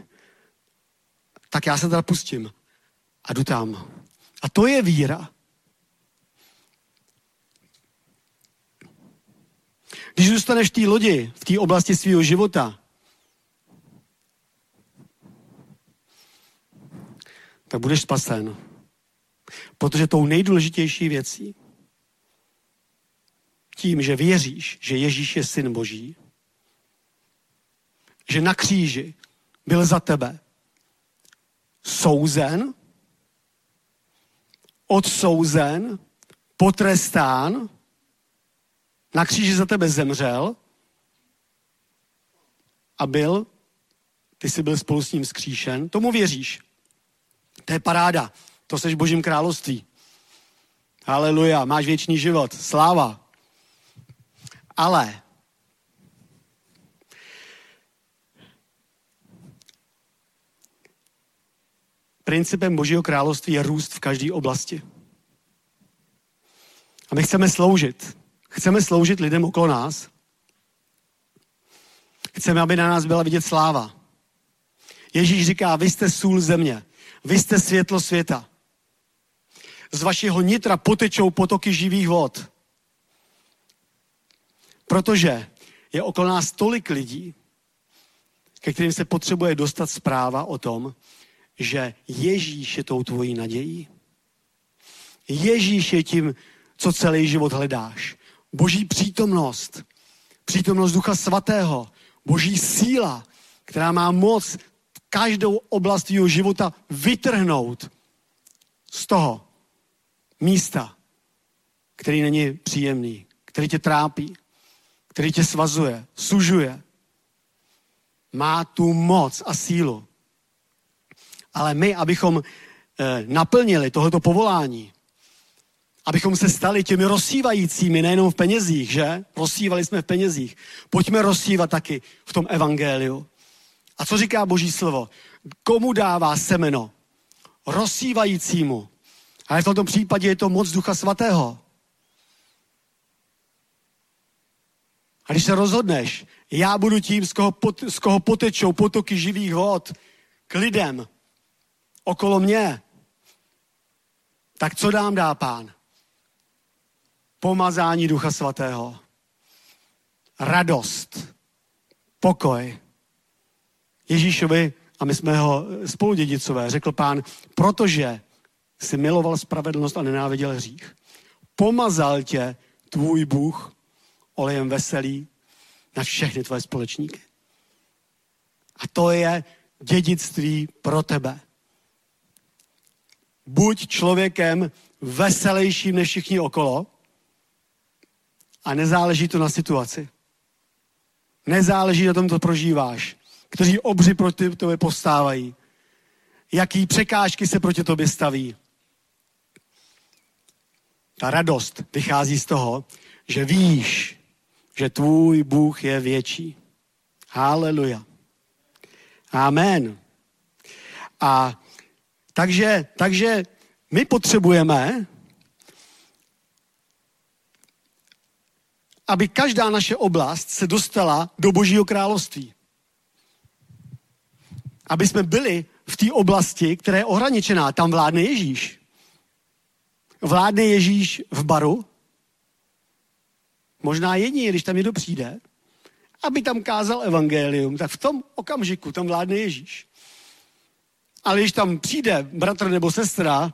Tak já se teda pustím a jdu tam. A to je víra. Když zůstaneš v té lodi, v té oblasti svého života, tak budeš spasen. Protože tou nejdůležitější věcí, tím, že věříš, že Ježíš je syn Boží, že na kříži byl za tebe souzen, odsouzen, potrestán, na kříži za tebe zemřel a byl ty jsi byl spolu s ním skříšen, tomu věříš. To je paráda, to seš v božím království. Haleluja, máš věčný život, sláva. Ale principem Božího království je růst v každé oblasti. A my chceme sloužit. Chceme sloužit lidem okolo nás. Chceme, aby na nás byla vidět sláva. Ježíš říká, vy jste sůl země, vy jste světlo světa. Z vašeho nitra potečou potoky živých vod. Protože je okolo nás tolik lidí, ke kterým se potřebuje dostat zpráva o tom, že Ježíš je tou tvojí nadějí. Ježíš je tím, co celý život hledáš. Boží přítomnost, přítomnost Ducha Svatého, Boží síla, která má moc každou oblast tvého života vytrhnout z toho místa, který není příjemný, který tě trápí, který tě svazuje, sužuje. Má tu moc a sílu. Ale my, abychom eh, naplnili tohoto povolání, abychom se stali těmi rozsívajícími, nejenom v penězích, že? Rozsívali jsme v penězích. Pojďme rozsívat taky v tom evangeliu. A co říká Boží slovo? Komu dává semeno? Rozsívajícímu. Ale v tomto případě je to moc Ducha Svatého. A když se rozhodneš, já budu tím, z koho, pot, z koho potečou potoky živých vod k lidem okolo mě, tak co dám dá pán? Pomazání Ducha Svatého. Radost. Pokoj. Ježíšovi, a my jsme ho spoludědicové, řekl pán, protože si miloval spravedlnost a nenáviděl hřích. Pomazal tě tvůj Bůh olejem veselý na všechny tvoje společníky. A to je dědictví pro tebe. Buď člověkem veselějším než všichni okolo a nezáleží to na situaci. Nezáleží na tom, co prožíváš. Kteří obři proti tobě postávají. Jaký překážky se proti tobě staví. Ta radost vychází z toho, že víš, že tvůj Bůh je větší. Haleluja. Amen. A takže, takže my potřebujeme, aby každá naše oblast se dostala do Božího království. Aby jsme byli v té oblasti, která je ohraničená. Tam vládne Ježíš. Vládne Ježíš v baru. Možná jedině, když tam někdo přijde, aby tam kázal evangelium, tak v tom okamžiku tam vládne Ježíš. Ale když tam přijde bratr nebo sestra,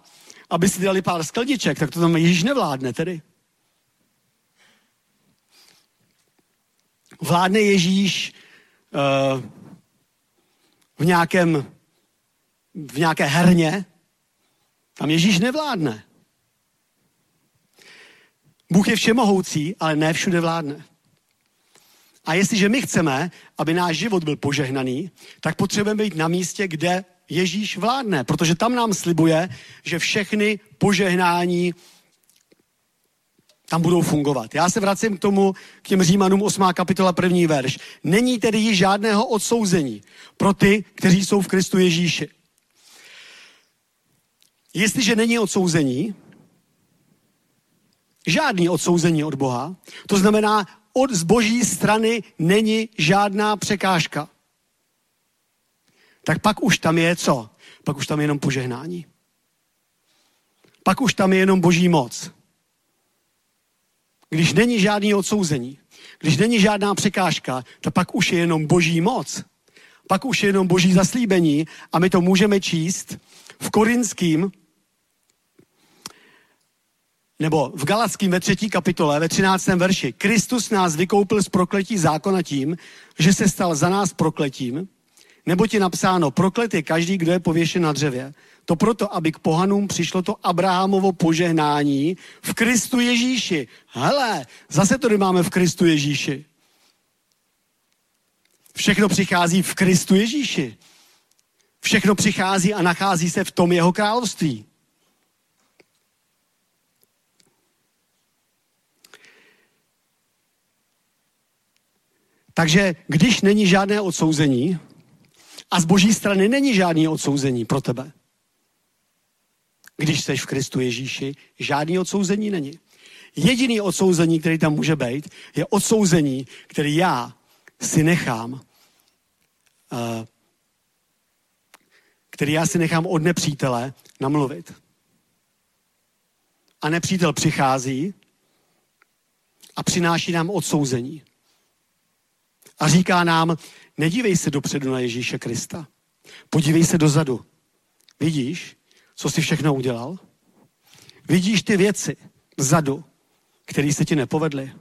aby si dali pár skladiček, tak to tam Ježíš nevládne tedy. Vládne Ježíš uh, v nějakém v nějaké herně, tam Ježíš nevládne. Bůh je všemohoucí, ale ne všude vládne. A jestliže my chceme, aby náš život byl požehnaný, tak potřebujeme být na místě, kde Ježíš vládne, protože tam nám slibuje, že všechny požehnání tam budou fungovat. Já se vracím k tomu, k těm Římanům 8. kapitola 1. verš. Není tedy již žádného odsouzení pro ty, kteří jsou v Kristu Ježíši. Jestliže není odsouzení, žádný odsouzení od Boha, to znamená, od z boží strany není žádná překážka tak pak už tam je co? Pak už tam je jenom požehnání. Pak už tam je jenom boží moc. Když není žádný odsouzení, když není žádná překážka, tak pak už je jenom boží moc. Pak už je jenom boží zaslíbení a my to můžeme číst v Korinským nebo v Galackým ve třetí kapitole, ve třináctém verši. Kristus nás vykoupil z prokletí zákona tím, že se stal za nás prokletím, nebo ti napsáno, proklet je každý, kdo je pověšen na dřevě. To proto, aby k pohanům přišlo to Abrahamovo požehnání v Kristu Ježíši. Hele, zase to máme v Kristu Ježíši. Všechno přichází v Kristu Ježíši. Všechno přichází a nachází se v tom jeho království. Takže když není žádné odsouzení a z boží strany není žádné odsouzení pro tebe, když jsi v Kristu Ježíši, žádný odsouzení není. Jediný odsouzení, který tam může být, je odsouzení, který já si nechám, uh, který já si nechám od nepřítele namluvit. A nepřítel přichází a přináší nám odsouzení. A říká nám, nedívej se dopředu na Ježíše Krista. Podívej se dozadu. Vidíš, co jsi všechno udělal? Vidíš ty věci vzadu, které se ti nepovedly?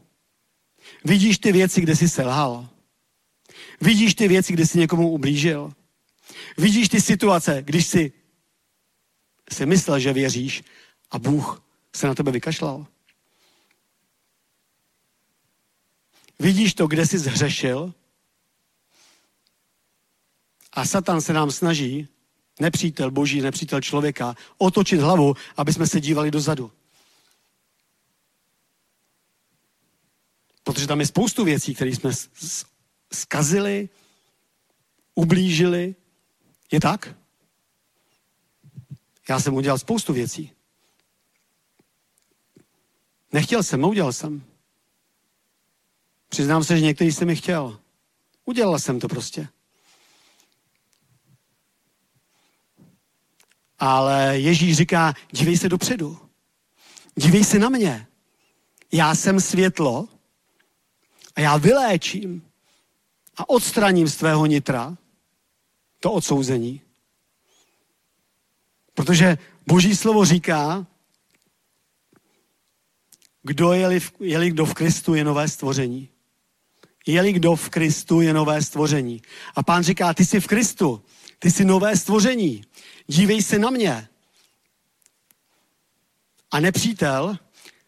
Vidíš ty věci, kde jsi selhal? Vidíš ty věci, kde jsi někomu ublížil? Vidíš ty situace, když jsi si myslel, že věříš a Bůh se na tebe vykašlal? Vidíš to, kde jsi zhřešil? A Satan se nám snaží, nepřítel boží, nepřítel člověka, otočit hlavu, aby jsme se dívali dozadu. Protože tam je spoustu věcí, které jsme zkazili, ublížili. Je tak? Já jsem udělal spoustu věcí. Nechtěl jsem, udělal jsem. Přiznám se, že některý jsem mi chtěl. Udělal jsem to prostě. Ale Ježíš říká, dívej se dopředu. Dívej se na mě. Já jsem světlo a já vyléčím a odstraním z tvého nitra to odsouzení. Protože Boží slovo říká, kdo je-li, je-li kdo v Kristu je nové stvoření. Je-li kdo v Kristu je nové stvoření. A pán říká, ty jsi v Kristu, ty jsi nové stvoření. Dívej se na mě. A nepřítel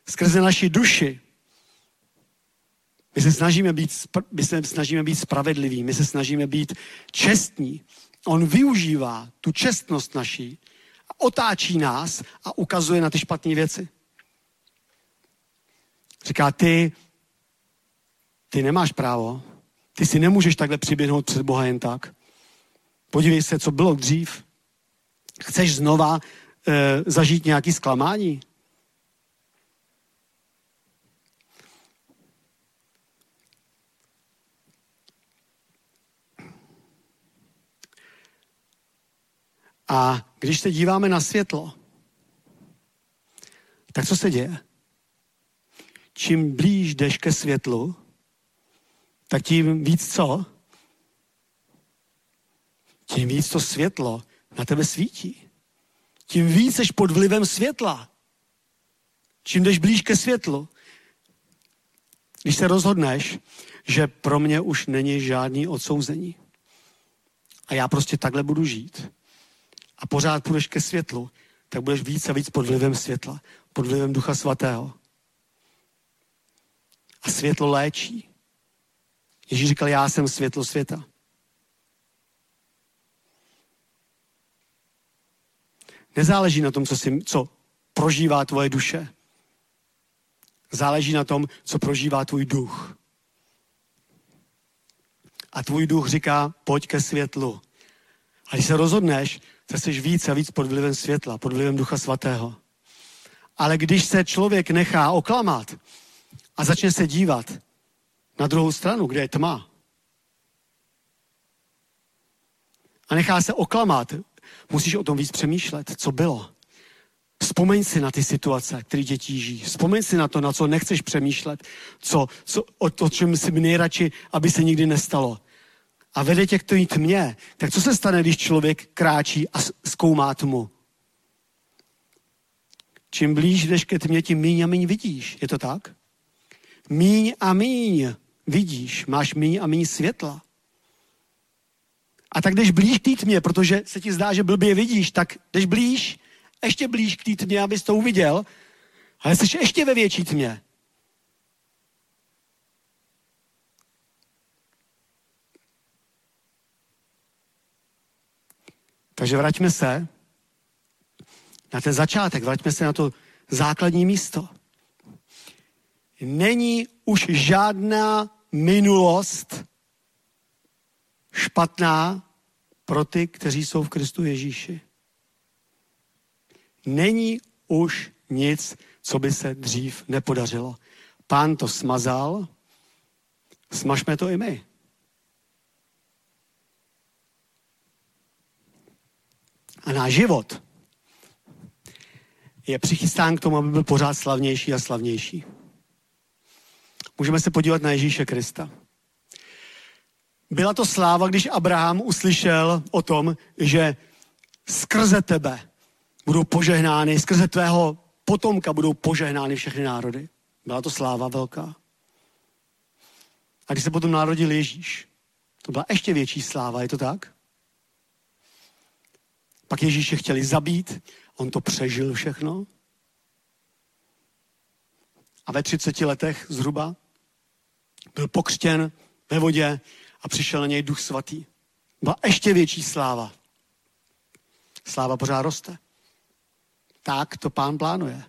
skrze naši duši my se snažíme být, my se snažíme být spravedliví, my se snažíme být čestní. On využívá tu čestnost naší a otáčí nás a ukazuje na ty špatné věci. Říká, ty, ty nemáš právo, ty si nemůžeš takhle přiběhnout před Boha jen tak. Podívej se, co bylo dřív. Chceš znova e, zažít nějaký zklamání? A když se díváme na světlo, tak co se děje? Čím blíž jdeš ke světlu, tak tím víc co? Tím víc to světlo na tebe svítí. Tím víc jsi pod vlivem světla. Čím jdeš blíž ke světlu. Když se rozhodneš, že pro mě už není žádný odsouzení. A já prostě takhle budu žít a pořád půjdeš ke světlu, tak budeš víc a víc pod vlivem světla, pod vlivem Ducha Svatého. A světlo léčí. Ježíš říkal, já jsem světlo světa. Nezáleží na tom, co, si, co prožívá tvoje duše. Záleží na tom, co prožívá tvůj duch. A tvůj duch říká, pojď ke světlu. A když se rozhodneš, tak jsi víc a víc pod vlivem světla, pod vlivem Ducha Svatého. Ale když se člověk nechá oklamat a začne se dívat na druhou stranu, kde je tma, a nechá se oklamat, musíš o tom víc přemýšlet, co bylo. Vzpomeň si na ty situace, které tě tíží. Vzpomeň si na to, na co nechceš přemýšlet, co, co, o, o čem si nejradši, aby se nikdy nestalo a vede tě k té tmě, tak co se stane, když člověk kráčí a zkoumá tmu? Čím blíž jdeš ke tmě, tím míň a míň vidíš. Je to tak? Míň a míň vidíš, máš míň a míň světla. A tak jdeš blíž k té tmě, protože se ti zdá, že blbě vidíš, tak jdeš blíž, ještě blíž k té tmě, abys to uviděl, ale jsi ještě ve větší tmě. Takže vraťme se na ten začátek, vraťme se na to základní místo. Není už žádná minulost, špatná pro ty, kteří jsou v Kristu Ježíši. Není už nic, co by se dřív nepodařilo. Pán to smazal, smažme to i my. A náš život je přichystán k tomu, aby byl pořád slavnější a slavnější. Můžeme se podívat na Ježíše Krista. Byla to sláva, když Abraham uslyšel o tom, že skrze tebe budou požehnány, skrze tvého potomka budou požehnány všechny národy. Byla to sláva velká. A když se potom narodil Ježíš, to byla ještě větší sláva, je to tak? Pak Ježíše chtěli zabít, on to přežil všechno. A ve 30 letech zhruba byl pokřtěn ve vodě a přišel na něj duch svatý. Byla ještě větší sláva. Sláva pořád roste. Tak to pán plánuje.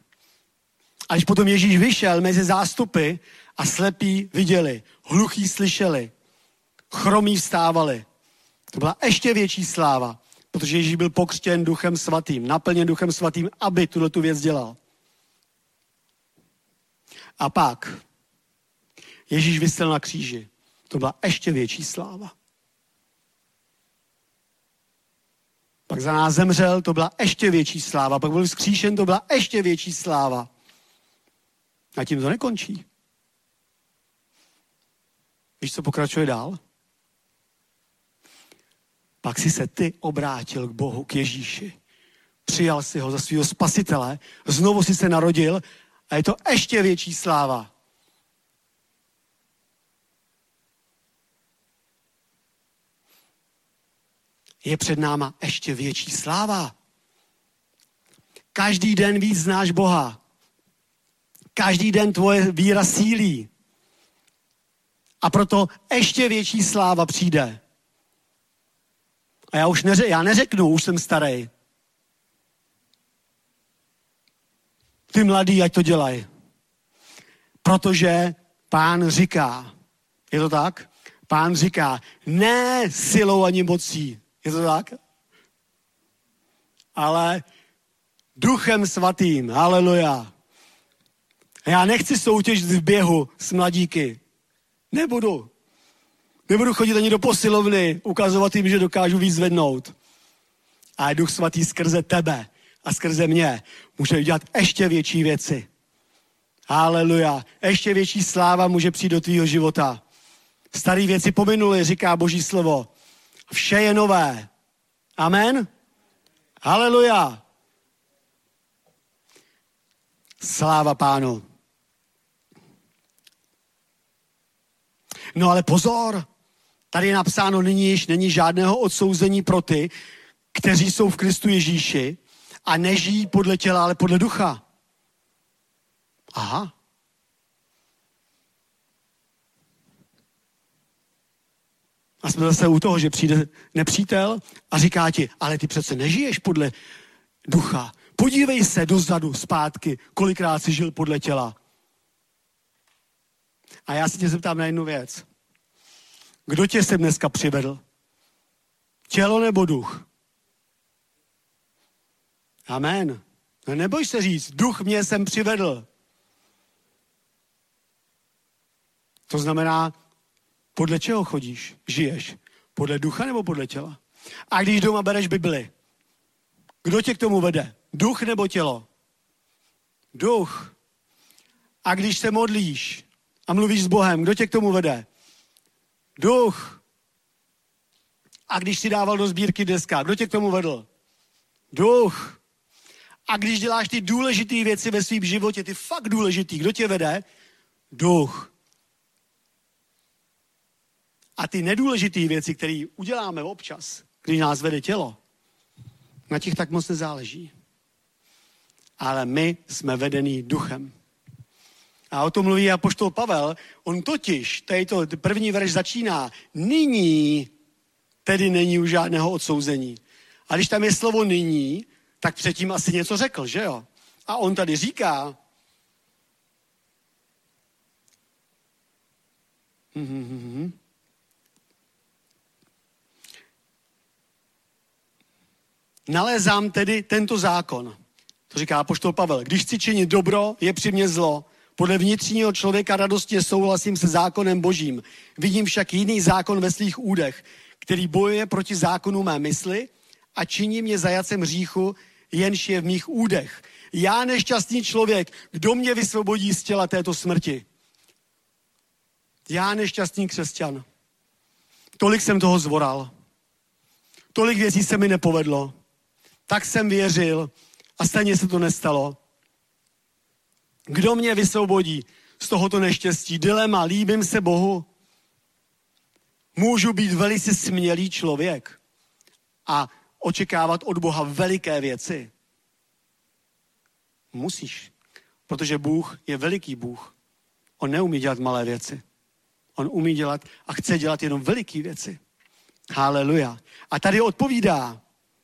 A když potom Ježíš vyšel mezi zástupy a slepí viděli, hluchí slyšeli, chromí vstávali. To byla ještě větší sláva, protože Ježíš byl pokřtěn duchem svatým, naplněn duchem svatým, aby tuhle tu věc dělal. A pak Ježíš vysel na kříži. To byla ještě větší sláva. Pak za nás zemřel, to byla ještě větší sláva. Pak byl vzkříšen, to byla ještě větší sláva. A tím to nekončí. Víš, co pokračuje dál? Pak si se ty obrátil k Bohu, k Ježíši. Přijal si ho za svého spasitele, znovu si se narodil a je to ještě větší sláva. Je před náma ještě větší sláva. Každý den víc znáš Boha. Každý den tvoje víra sílí. A proto ještě větší sláva přijde. A já už neře, já neřeknu, už jsem starý. Ty mladí, ať to dělají. Protože pán říká, je to tak? Pán říká, ne silou ani mocí. Je to tak? Ale duchem svatým. Haleluja. Já nechci soutěžit v běhu s mladíky. Nebudu. Nebudu chodit ani do posilovny, ukazovat jim, že dokážu víc zvednout. A Duch Svatý skrze tebe a skrze mě může udělat ještě větší věci. Haleluja. Ještě větší sláva může přijít do tvýho života. Staré věci pominuly, říká Boží slovo. Vše je nové. Amen. Haleluja. Sláva pánu. No ale pozor, tady je napsáno, nyní již není žádného odsouzení pro ty, kteří jsou v Kristu Ježíši a nežijí podle těla, ale podle ducha. Aha. A jsme zase u toho, že přijde nepřítel a říká ti, ale ty přece nežiješ podle ducha. Podívej se dozadu, zpátky, kolikrát jsi žil podle těla. A já se tě zeptám na jednu věc. Kdo tě sem dneska přivedl? Tělo nebo duch? Amen. No neboj se říct, duch mě sem přivedl. To znamená, podle čeho chodíš, žiješ? Podle ducha nebo podle těla? A když doma bereš Bibli, kdo tě k tomu vede? Duch nebo tělo? Duch. A když se modlíš a mluvíš s Bohem, kdo tě k tomu vede? Duch. A když si dával do sbírky deska, kdo tě k tomu vedl? Duch. A když děláš ty důležité věci ve svém životě, ty fakt důležitý, kdo tě vede? Duch. A ty nedůležité věci, které uděláme občas, když nás vede tělo, na těch tak moc nezáleží. Ale my jsme vedení duchem. A o tom mluví apoštol Pavel. On totiž, tady to první verš začíná, nyní tedy není už žádného odsouzení. A když tam je slovo nyní, tak předtím asi něco řekl, že jo? A on tady říká, mm-hmm. Nalézám tedy tento zákon. To říká poštol Pavel. Když chci činit dobro, je při mně zlo. Podle vnitřního člověka radostně souhlasím se zákonem božím. Vidím však jiný zákon ve svých údech, který bojuje proti zákonu mé mysli a činí mě zajacem hříchu, jenž je v mých údech. Já nešťastný člověk, kdo mě vysvobodí z těla této smrti? Já nešťastný křesťan. Tolik jsem toho zvoral. Tolik věcí se mi nepovedlo. Tak jsem věřil a stejně se to nestalo. Kdo mě vysvobodí z tohoto neštěstí? Dilema, líbím se Bohu. Můžu být velice smělý člověk a očekávat od Boha veliké věci. Musíš, protože Bůh je veliký Bůh. On neumí dělat malé věci. On umí dělat a chce dělat jenom veliké věci. Haleluja. A tady odpovídá.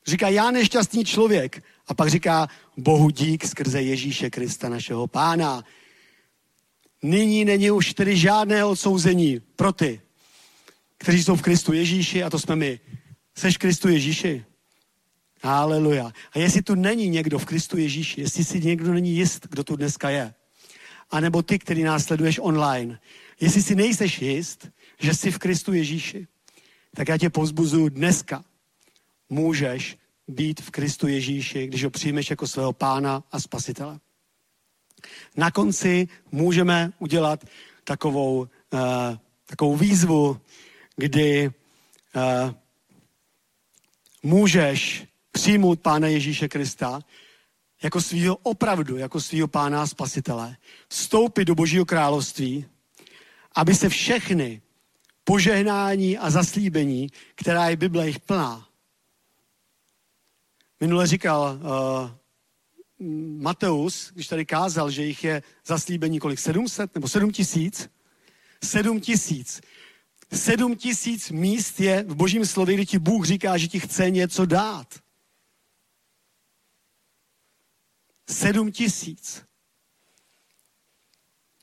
Říká, já nešťastný člověk. A pak říká, Bohu dík skrze Ježíše Krista, našeho pána. Nyní není už tedy žádné odsouzení pro ty, kteří jsou v Kristu Ježíši, a to jsme my. Seš Kristu Ježíši? Haleluja. A jestli tu není někdo v Kristu Ježíši, jestli si někdo není jist, kdo tu dneska je, anebo ty, který nás sleduješ online, jestli si nejseš jist, že jsi v Kristu Ježíši, tak já tě pozbuzuju dneska. Můžeš být v Kristu Ježíši, když ho přijmeš jako svého pána a spasitele. Na konci můžeme udělat takovou, uh, takovou výzvu, kdy uh, můžeš přijmout Pána Ježíše Krista jako svýho opravdu, jako svýho Pána a Spasitele, vstoupit do Božího království, aby se všechny požehnání a zaslíbení, která je Bible jich plná. Minule říkal uh, Mateus, když tady kázal, že jich je zaslíbení kolik? 700 nebo 7 tisíc? 7 tisíc. Sedm tisíc míst je v božím slově, kdy ti Bůh říká, že ti chce něco dát. Sedm tisíc.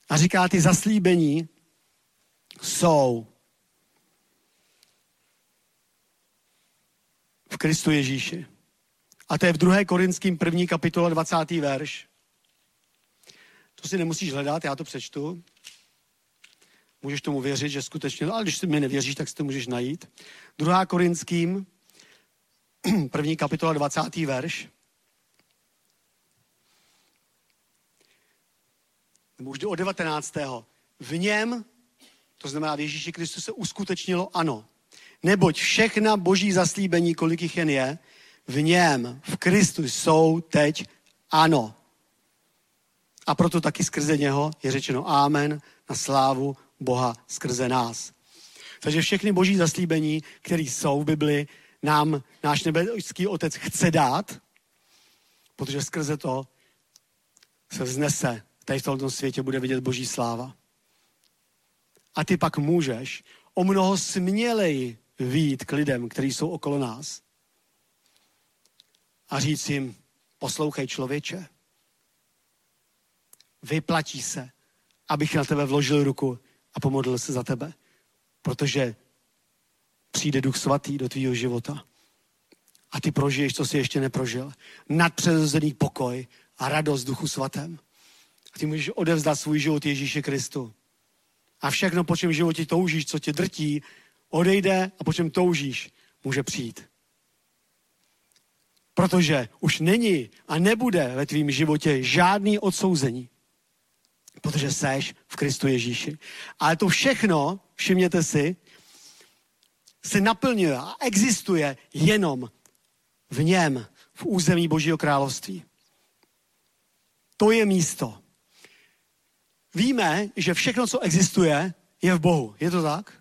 A říká, ty zaslíbení jsou v Kristu Ježíši. A to je v 2. Korinským 1. kapitola 20. verš. To si nemusíš hledat, já to přečtu. Můžeš tomu věřit, že skutečně, ale když si mi nevěříš, tak si to můžeš najít. 2. Korinským, 1. kapitola 20. verš. Nebo už od 19. V něm, to znamená v Ježíši Kristu, se uskutečnilo ano. Neboť všechna boží zaslíbení, kolik jich jen je, v něm, v Kristu jsou teď ano. A proto taky skrze něho je řečeno amen na slávu Boha skrze nás. Takže všechny boží zaslíbení, které jsou v Bibli, nám náš nebeský otec chce dát, protože skrze to se vznese. Tady v tomto světě bude vidět boží sláva. A ty pak můžeš o mnoho směleji výjít k lidem, kteří jsou okolo nás. A říct jim, poslouchej člověče, vyplatí se, abych na tebe vložil ruku a pomodlil se za tebe. Protože přijde Duch Svatý do tvýho života a ty prožiješ, co jsi ještě neprožil. Nadpřirozený pokoj a radost Duchu Svatém. A ty můžeš odevzdat svůj život Ježíše Kristu. A všechno, po čem životě toužíš, co tě drtí, odejde a po čem toužíš, může přijít. Protože už není a nebude ve tvém životě žádný odsouzení protože seš v Kristu Ježíši. Ale to všechno, všimněte si, se naplňuje a existuje jenom v něm, v území Božího království. To je místo. Víme, že všechno, co existuje, je v Bohu. Je to tak?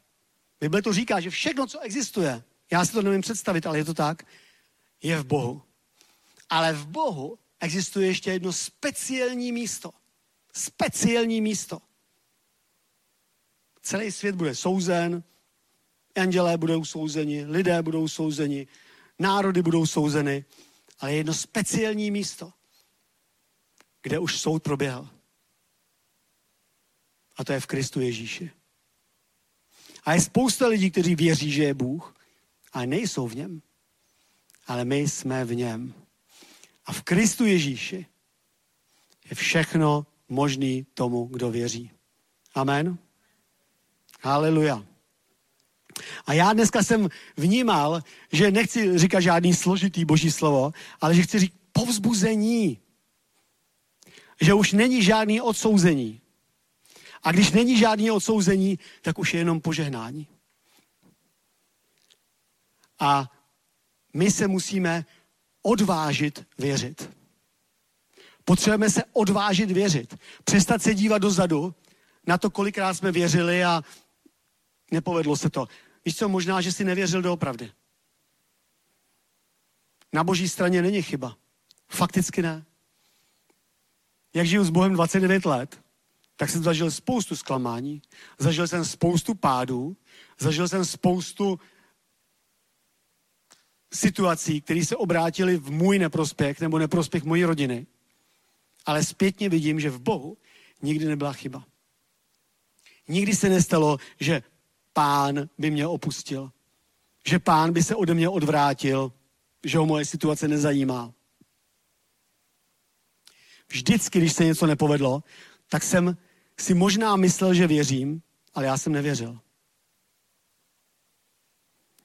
Bible to říká, že všechno, co existuje, já si to nevím představit, ale je to tak, je v Bohu. Ale v Bohu existuje ještě jedno speciální místo speciální místo. Celý svět bude souzen, andělé budou souzeni, lidé budou souzeni, národy budou souzeny, ale je jedno speciální místo, kde už soud proběhl. A to je v Kristu Ježíši. A je spousta lidí, kteří věří, že je Bůh, ale nejsou v něm. Ale my jsme v něm. A v Kristu Ježíši je všechno možný tomu, kdo věří. Amen. Haleluja. A já dneska jsem vnímal, že nechci říkat žádný složitý boží slovo, ale že chci říct povzbuzení. Že už není žádný odsouzení. A když není žádný odsouzení, tak už je jenom požehnání. A my se musíme odvážit věřit. Potřebujeme se odvážit věřit. Přestat se dívat dozadu na to, kolikrát jsme věřili a nepovedlo se to. Víš co, možná, že si nevěřil doopravdy. Na boží straně není chyba. Fakticky ne. Jak žiju s Bohem 29 let, tak jsem zažil spoustu zklamání, zažil jsem spoustu pádů, zažil jsem spoustu situací, které se obrátily v můj neprospěch nebo neprospěch mojí rodiny. Ale zpětně vidím, že v Bohu nikdy nebyla chyba. Nikdy se nestalo, že pán by mě opustil. Že pán by se ode mě odvrátil, že ho moje situace nezajímá. Vždycky, když se něco nepovedlo, tak jsem si možná myslel, že věřím, ale já jsem nevěřil.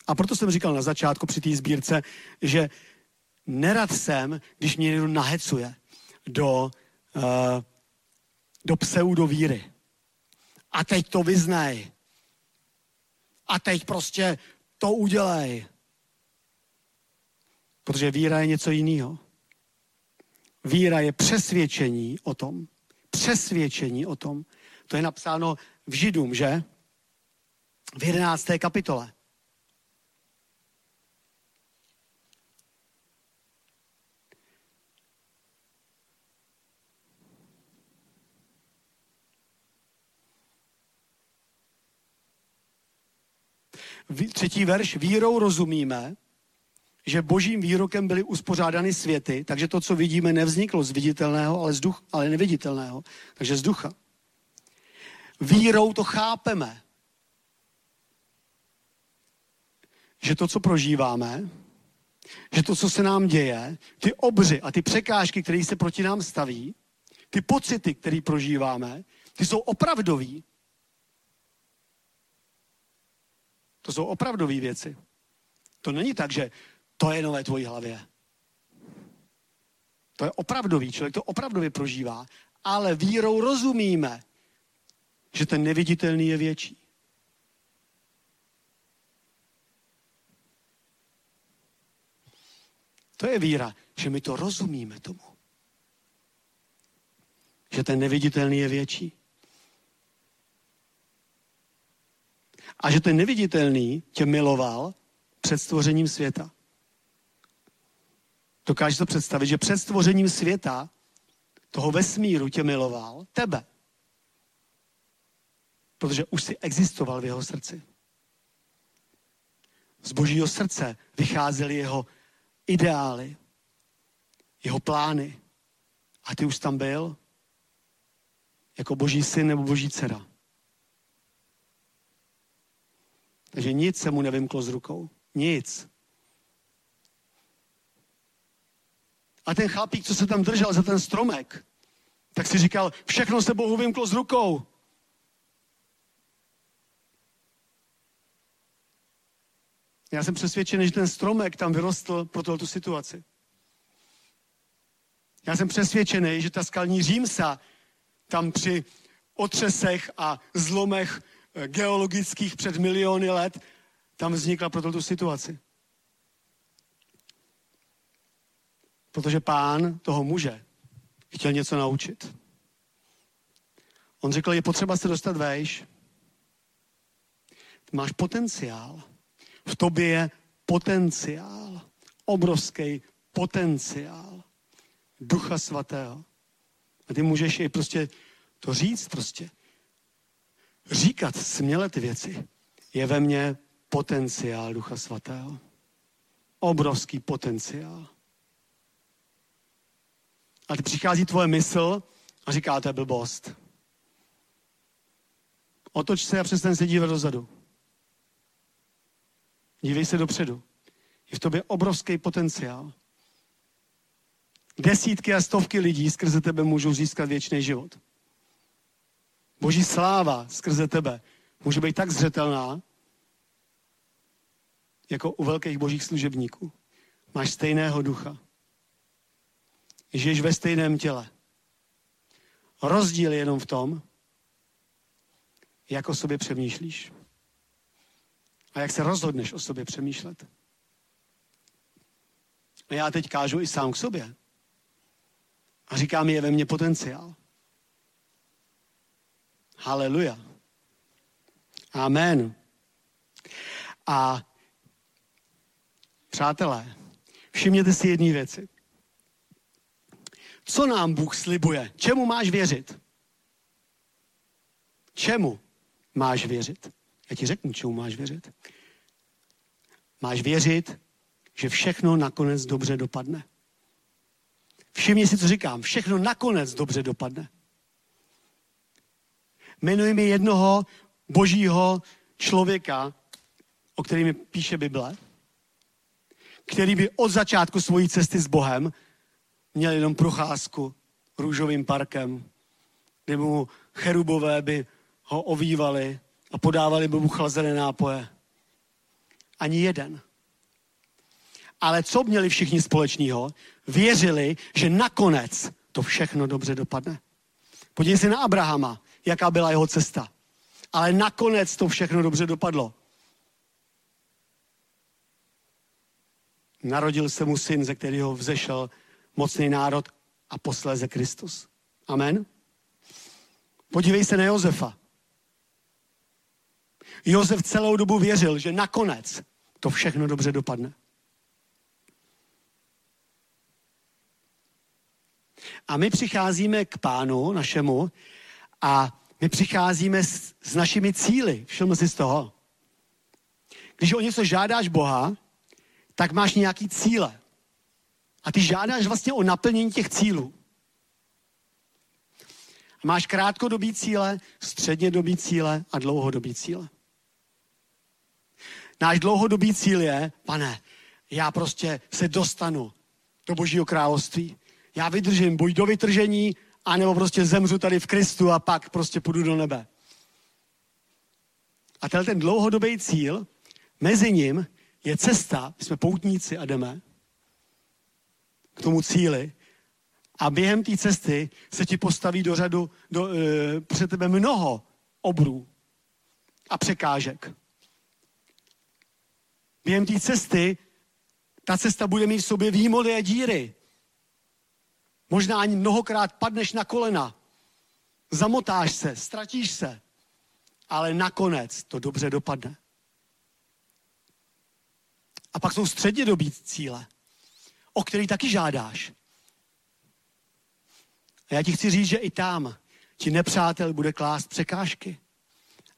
A proto jsem říkal na začátku při té sbírce, že nerad jsem, když mě někdo nahecuje do, uh, do pseudovíry. A teď to vyznej. A teď prostě to udělej. Protože víra je něco jiného. Víra je přesvědčení o tom, přesvědčení o tom. To je napsáno v Židům, že? V 11. kapitole. Třetí verš. Vírou rozumíme, že božím výrokem byly uspořádány světy, takže to, co vidíme, nevzniklo z viditelného, ale, z duch, ale neviditelného, takže z ducha. Vírou to chápeme, že to, co prožíváme, že to, co se nám děje, ty obři a ty překážky, které se proti nám staví, ty pocity, které prožíváme, ty jsou opravdový. To jsou opravdové věci. To není tak, že to je ve tvojí hlavě. To je opravdový, člověk to opravdově prožívá, ale vírou rozumíme, že ten neviditelný je větší. To je víra, že my to rozumíme tomu. Že ten neviditelný je větší. A že ten neviditelný tě miloval před stvořením světa. Dokážeš to představit, že před stvořením světa, toho vesmíru tě miloval, tebe. Protože už si existoval v jeho srdci. Z božího srdce vycházely jeho ideály, jeho plány. A ty už tam byl jako boží syn nebo boží dcera. Takže nic se mu nevymklo z rukou. Nic. A ten chlapík, co se tam držel za ten stromek, tak si říkal, všechno se Bohu vymklo z rukou. Já jsem přesvědčený, že ten stromek tam vyrostl pro tu situaci. Já jsem přesvědčený, že ta skalní římsa tam při otřesech a zlomech geologických před miliony let tam vznikla pro tu situaci. Protože pán toho muže chtěl něco naučit. On řekl, je potřeba se dostat vejš. Ty máš potenciál. V tobě je potenciál. Obrovský potenciál. Ducha svatého. A ty můžeš jej prostě to říct prostě. Říkat směle ty věci. Je ve mně potenciál Ducha svatého. obrovský potenciál. A ty přichází tvoje mysl a říká, to je blbost. Otoč se a přestaň se dívat dozadu. Dívej se dopředu. Je v tobě obrovský potenciál. Desítky a stovky lidí skrze tebe můžou získat věčný život. Boží sláva skrze tebe může být tak zřetelná, jako u velkých božích služebníků. Máš stejného ducha. Žiješ ve stejném těle. Rozdíl je jenom v tom, jak o sobě přemýšlíš. A jak se rozhodneš o sobě přemýšlet. A já teď kážu i sám k sobě. A říkám, je ve mně potenciál. Haleluja. Amen. A přátelé, všimněte si jedné věci. Co nám Bůh slibuje? Čemu máš věřit? Čemu máš věřit? Já ti řeknu, čemu máš věřit. Máš věřit, že všechno nakonec dobře dopadne. Všimni si, co říkám. Všechno nakonec dobře dopadne. Jmenuji mi jednoho božího člověka, o kterým píše Bible, který by od začátku svojí cesty s Bohem měl jenom procházku růžovým parkem, kde mu cherubové by ho ovývali a podávali by mu chlazené nápoje. Ani jeden. Ale co měli všichni společného? Věřili, že nakonec to všechno dobře dopadne. Podívej se na Abrahama, jaká byla jeho cesta. Ale nakonec to všechno dobře dopadlo. Narodil se mu syn, ze kterého vzešel mocný národ a posléze Kristus. Amen. Podívej se na Josefa. Josef celou dobu věřil, že nakonec to všechno dobře dopadne. A my přicházíme k pánu našemu a my přicházíme s, s našimi cíly. Všiml si z toho. Když o něco žádáš Boha, tak máš nějaký cíle. A ty žádáš vlastně o naplnění těch cílů. A máš krátkodobý cíle, střednědobý cíle a dlouhodobý cíle. Náš dlouhodobý cíl je, pane, já prostě se dostanu do Božího království. Já vydržím buď do vytržení, anebo prostě zemřu tady v Kristu a pak prostě půjdu do nebe. A tenhle ten dlouhodobý cíl, mezi ním je cesta, jsme poutníci a jdeme k tomu cíli a během té cesty se ti postaví do řadu, do, e, před tebe mnoho obrů a překážek. Během té cesty ta cesta bude mít v sobě výmody a díry. Možná ani mnohokrát padneš na kolena, zamotáš se, ztratíš se, ale nakonec to dobře dopadne. A pak jsou střednědobí cíle, o který taky žádáš. A já ti chci říct, že i tam ti nepřátel bude klást překážky.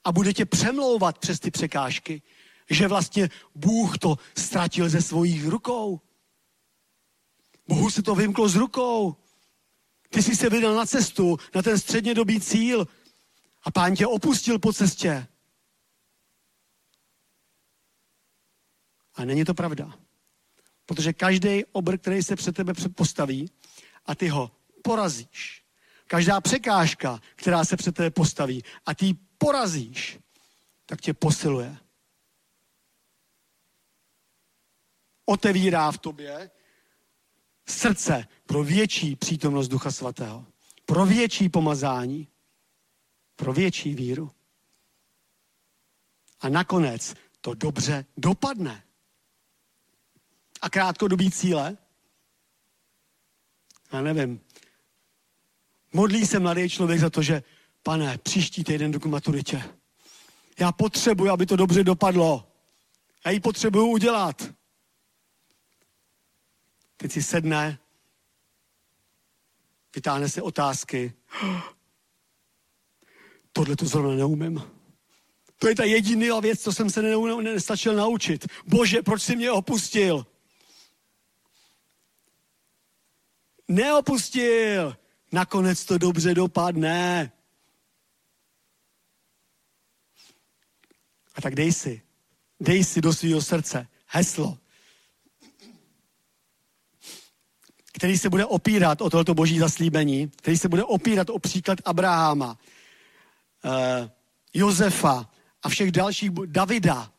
A bude tě přemlouvat přes ty překážky, že vlastně Bůh to ztratil ze svých rukou. Bohu se to vymklo z rukou. Ty jsi se vydal na cestu, na ten střednědobý cíl a pán tě opustil po cestě. A není to pravda. Protože každý obr, který se před tebe postaví a ty ho porazíš. Každá překážka, která se před tebe postaví a ty ji porazíš, tak tě posiluje. Otevírá v tobě srdce pro větší přítomnost Ducha Svatého. Pro větší pomazání. Pro větší víru. A nakonec to dobře dopadne a krátkodobý cíle? Já nevím. Modlí se mladý člověk za to, že pane, příští týden jdu k maturitě. Já potřebuji, aby to dobře dopadlo. Já ji potřebuju udělat. Teď si sedne, vytáhne si otázky. Tohle to zrovna neumím. To je ta jediná věc, co jsem se nestačil naučit. Bože, proč jsi mě opustil? Neopustil. Nakonec to dobře dopadne. A tak dej si, dej si do svého srdce heslo, který se bude opírat o tohoto boží zaslíbení, který se bude opírat o příklad Abrahama, eh, Josefa a všech dalších, Davida.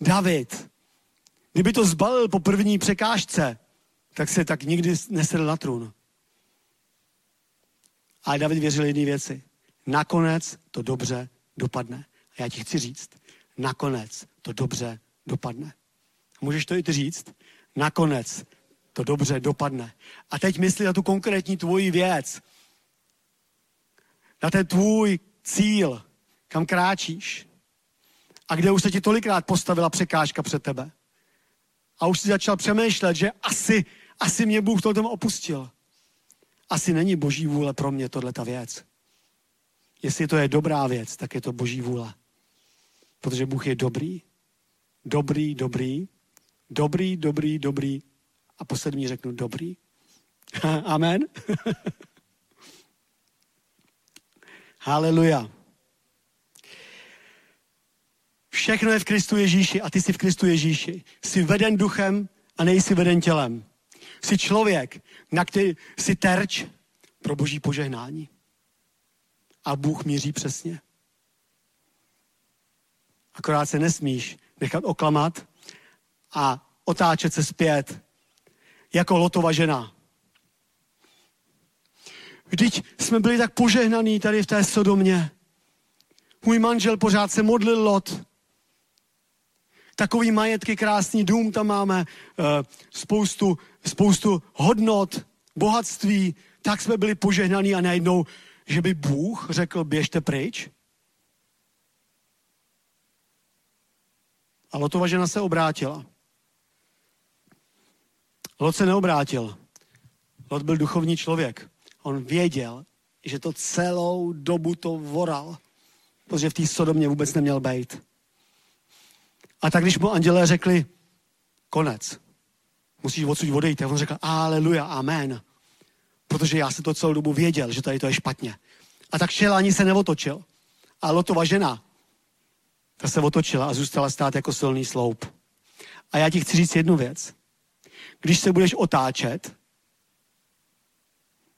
David, kdyby to zbalil po první překážce, tak se tak nikdy nesedl na trůn. Ale David věřil jedné věci. Nakonec to dobře dopadne. A já ti chci říct, nakonec to dobře dopadne. Můžeš to i ty říct? Nakonec to dobře dopadne. A teď mysli na tu konkrétní tvoji věc. Na ten tvůj cíl, kam kráčíš. A kde už se ti tolikrát postavila překážka před tebe. A už si začal přemýšlet, že asi, asi mě Bůh to tom opustil. Asi není boží vůle pro mě tohle ta věc. Jestli to je dobrá věc, tak je to boží vůle. Protože Bůh je dobrý, dobrý, dobrý, dobrý, dobrý, dobrý a poslední řeknu dobrý. Amen. Haleluja. Všechno je v Kristu Ježíši a ty jsi v Kristu Ježíši. Jsi veden duchem a nejsi veden tělem. Jsi člověk, na který jsi terč pro boží požehnání. A Bůh míří přesně. Akorát se nesmíš nechat oklamat a otáčet se zpět jako Lotova žena. Vždyť jsme byli tak požehnaní tady v té Sodomě. Můj manžel pořád se modlil Lot. Takový majetky, krásný dům tam máme, eh, spoustu, spoustu hodnot, bohatství. Tak jsme byli požehnaní a najednou, že by Bůh řekl, běžte pryč. A Lotova žena se obrátila. Lot se neobrátil. Lot byl duchovní člověk. On věděl, že to celou dobu to voral, protože v té Sodomě vůbec neměl být. A tak když mu andělé řekli, konec, musíš odsud odejít, a on řekl, aleluja, amen. Protože já jsem to celou dobu věděl, že tady to je špatně. A tak šel ani se neotočil. A Lotova žena, ta se otočila a zůstala stát jako silný sloup. A já ti chci říct jednu věc. Když se budeš otáčet,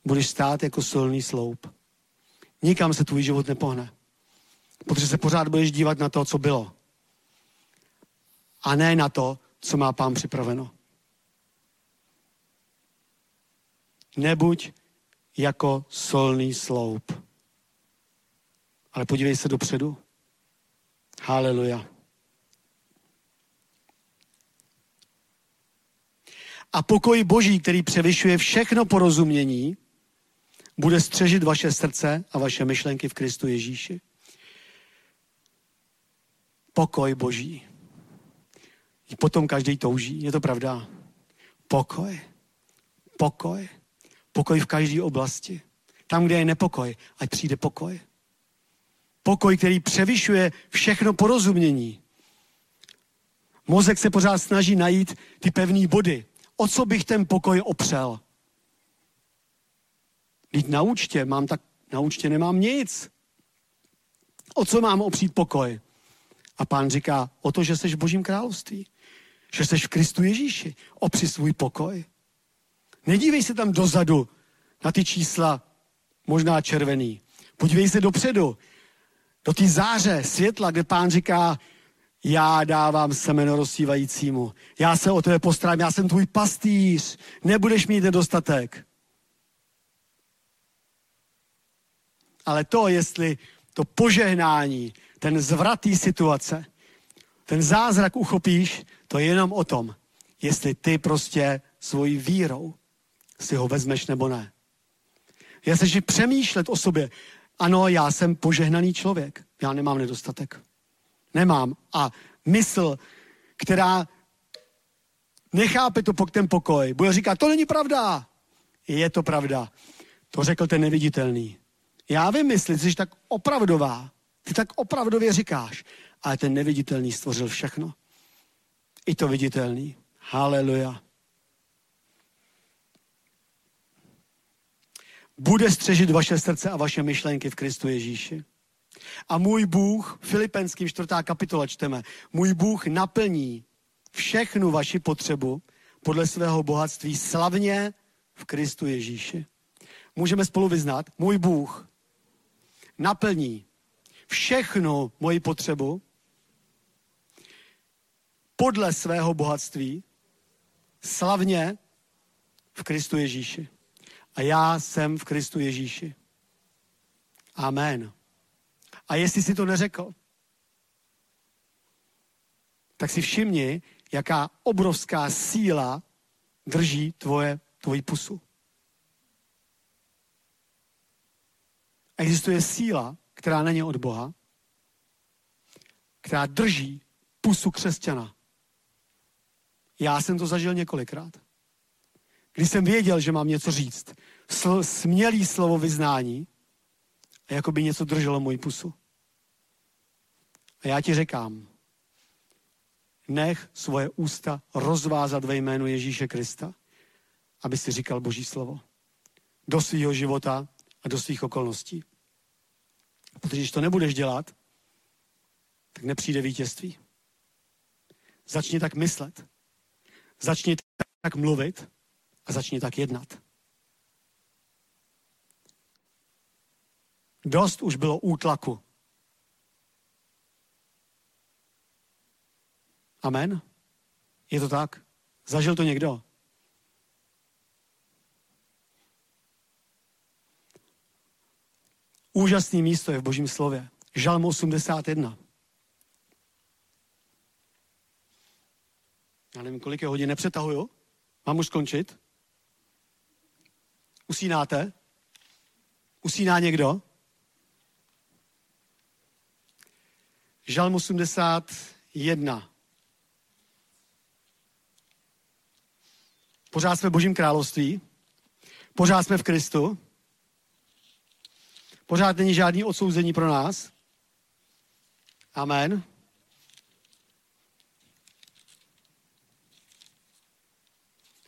budeš stát jako silný sloup. Nikam se tvůj život nepohne. Protože se pořád budeš dívat na to, co bylo. A ne na to, co má pán připraveno. Nebuď jako solný sloup. Ale podívej se dopředu. Haleluja. A pokoj Boží, který převyšuje všechno porozumění, bude střežit vaše srdce a vaše myšlenky v Kristu Ježíši. Pokoj Boží. I potom každý touží, je to pravda. Pokoj. Pokoj. Pokoj v každé oblasti. Tam, kde je nepokoj, ať přijde pokoj. Pokoj, který převyšuje všechno porozumění. Mozek se pořád snaží najít ty pevné body. O co bych ten pokoj opřel? Teď na účtě mám tak, na účtě nemám nic. O co mám opřít pokoj? A pán říká, o to, že jsi v božím království. Že jsi v Kristu Ježíši. Opři svůj pokoj. Nedívej se tam dozadu na ty čísla, možná červený. Podívej se dopředu, do té záře světla, kde pán říká, já dávám semeno rozsívajícímu. Já se o tebe postarám, já jsem tvůj pastýř. Nebudeš mít nedostatek. Ale to, jestli to požehnání, ten zvratý situace, ten zázrak uchopíš, to je jenom o tom, jestli ty prostě svojí vírou si ho vezmeš nebo ne. Já se přemýšlet o sobě. Ano, já jsem požehnaný člověk. Já nemám nedostatek. Nemám. A mysl, která nechápe to ten pokoj, bude říkat, to není pravda. Je to pravda. To řekl ten neviditelný. Já vím, jestli jsi tak opravdová. Ty tak opravdově říkáš. Ale ten neviditelný stvořil všechno. I to viditelný. Haleluja. bude střežit vaše srdce a vaše myšlenky v Kristu Ježíši. A můj Bůh, Filipenským 4. kapitola čteme, můj Bůh naplní všechnu vaši potřebu podle svého bohatství slavně v Kristu Ježíši. Můžeme spolu vyznat, můj Bůh naplní všechnu moji potřebu podle svého bohatství slavně v Kristu Ježíši. A já jsem v Kristu Ježíši. Amen. A jestli si to neřekl, tak si všimni, jaká obrovská síla drží tvoje, tvoji pusu. Existuje síla, která není od Boha, která drží pusu křesťana. Já jsem to zažil několikrát. Když jsem věděl, že mám něco říct, sl- smělý slovo vyznání, a jako by něco drželo moji pusu. A já ti řekám, nech svoje ústa rozvázat ve jménu Ježíše Krista, aby si říkal Boží slovo. Do svého života a do svých okolností. Protože když to nebudeš dělat, tak nepřijde vítězství. Začni tak myslet. Začni tak mluvit a začni tak jednat. Dost už bylo útlaku. Amen? Je to tak? Zažil to někdo? Úžasný místo je v Božím slově. Žalm 81. Já nevím, kolik je hodin, nepřetahuju. Mám už skončit? Usínáte? Usíná někdo? Žalm 81. Pořád jsme v Božím království. Pořád jsme v Kristu. Pořád není žádný odsouzení pro nás. Amen.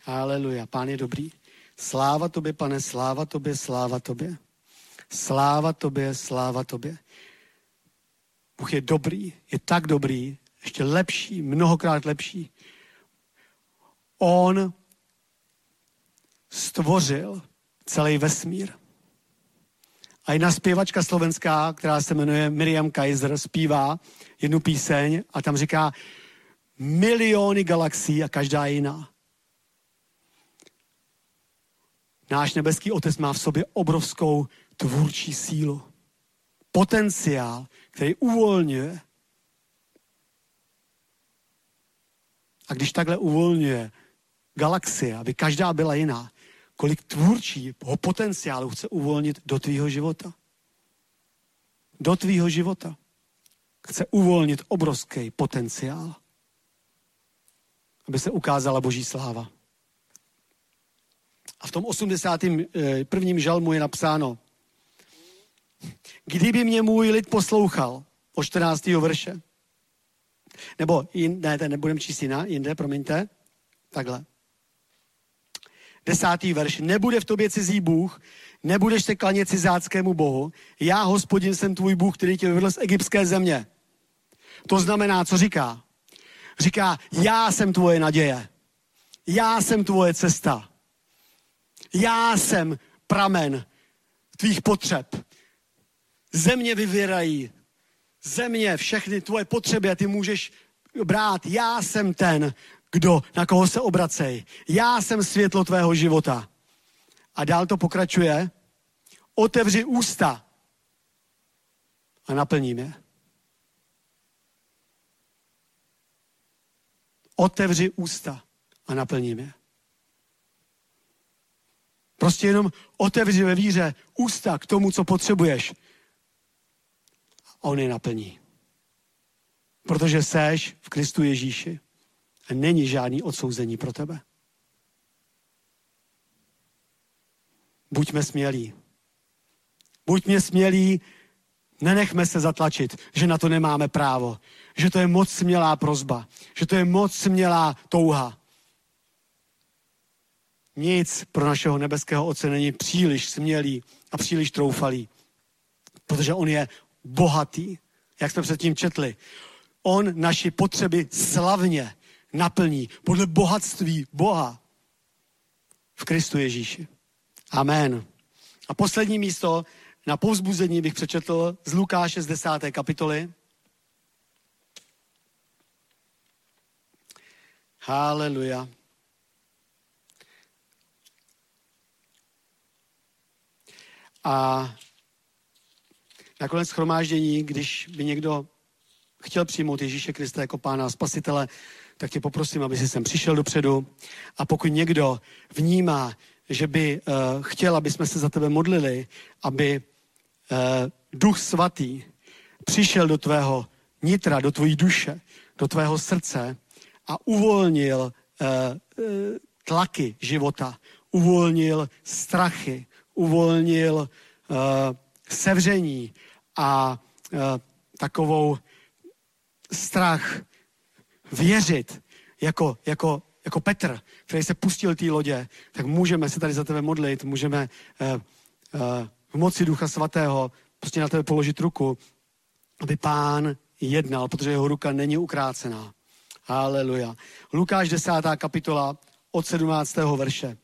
Haleluja, pán je dobrý. Sláva tobě, pane, sláva tobě, sláva tobě. Sláva tobě, sláva tobě. Bůh je dobrý, je tak dobrý, ještě lepší, mnohokrát lepší. On stvořil celý vesmír. A jedna zpěvačka slovenská, která se jmenuje Miriam Kaiser, zpívá jednu píseň a tam říká miliony galaxií a každá jiná. Náš nebeský otec má v sobě obrovskou tvůrčí sílu. Potenciál, který uvolňuje. A když takhle uvolňuje galaxie, aby každá byla jiná, kolik tvůrčího potenciálu chce uvolnit do tvýho života. Do tvýho života. Chce uvolnit obrovský potenciál, aby se ukázala Boží sláva. A v tom 81. Eh, žalmu je napsáno, kdyby mě můj lid poslouchal, o 14. verše, nebo jin, ne, ten nebudem číst jiná, jinde, promiňte, takhle. Desátý verš. Nebude v tobě cizí Bůh, nebudeš se klanět cizáckému Bohu. Já, hospodin, jsem tvůj Bůh, který tě vyvedl z egyptské země. To znamená, co říká? Říká, já jsem tvoje naděje. Já jsem tvoje cesta. Já jsem pramen tvých potřeb. Země vyvěrají. Země, všechny tvoje potřeby a ty můžeš brát. Já jsem ten, kdo, na koho se obracej. Já jsem světlo tvého života. A dál to pokračuje. Otevři ústa a naplním je. Otevři ústa a naplním je. Prostě jenom otevři ve víře ústa k tomu, co potřebuješ. A on je naplní. Protože seš v Kristu Ježíši. A není žádný odsouzení pro tebe. Buďme smělí. Buďme smělí, nenechme se zatlačit, že na to nemáme právo. Že to je moc smělá prozba. Že to je moc smělá touha. nic pro našeho nebeského Otce není příliš smělý a příliš troufalý, protože on je bohatý, jak jsme předtím četli. On naši potřeby slavně naplní podle bohatství Boha v Kristu Ježíši. Amen. A poslední místo na povzbuzení bych přečetl z Lukáše z 10. kapitoly. Haleluja. A nakonec schromáždění, když by někdo chtěl přijmout Ježíše Krista jako pána a spasitele, tak tě poprosím, aby si sem přišel dopředu. A pokud někdo vnímá, že by uh, chtěl, aby jsme se za tebe modlili, aby uh, Duch Svatý přišel do tvého nitra, do tvojí duše, do tvého srdce a uvolnil uh, uh, tlaky života, uvolnil strachy, uvolnil uh, sevření a uh, takovou strach věřit jako, jako, jako Petr, který se pustil té lodě, tak můžeme se tady za tebe modlit, můžeme uh, uh, v moci Ducha Svatého prostě na tebe položit ruku, aby pán jednal, protože jeho ruka není ukrácená. Haleluja. Lukáš 10. kapitola od 17. verše.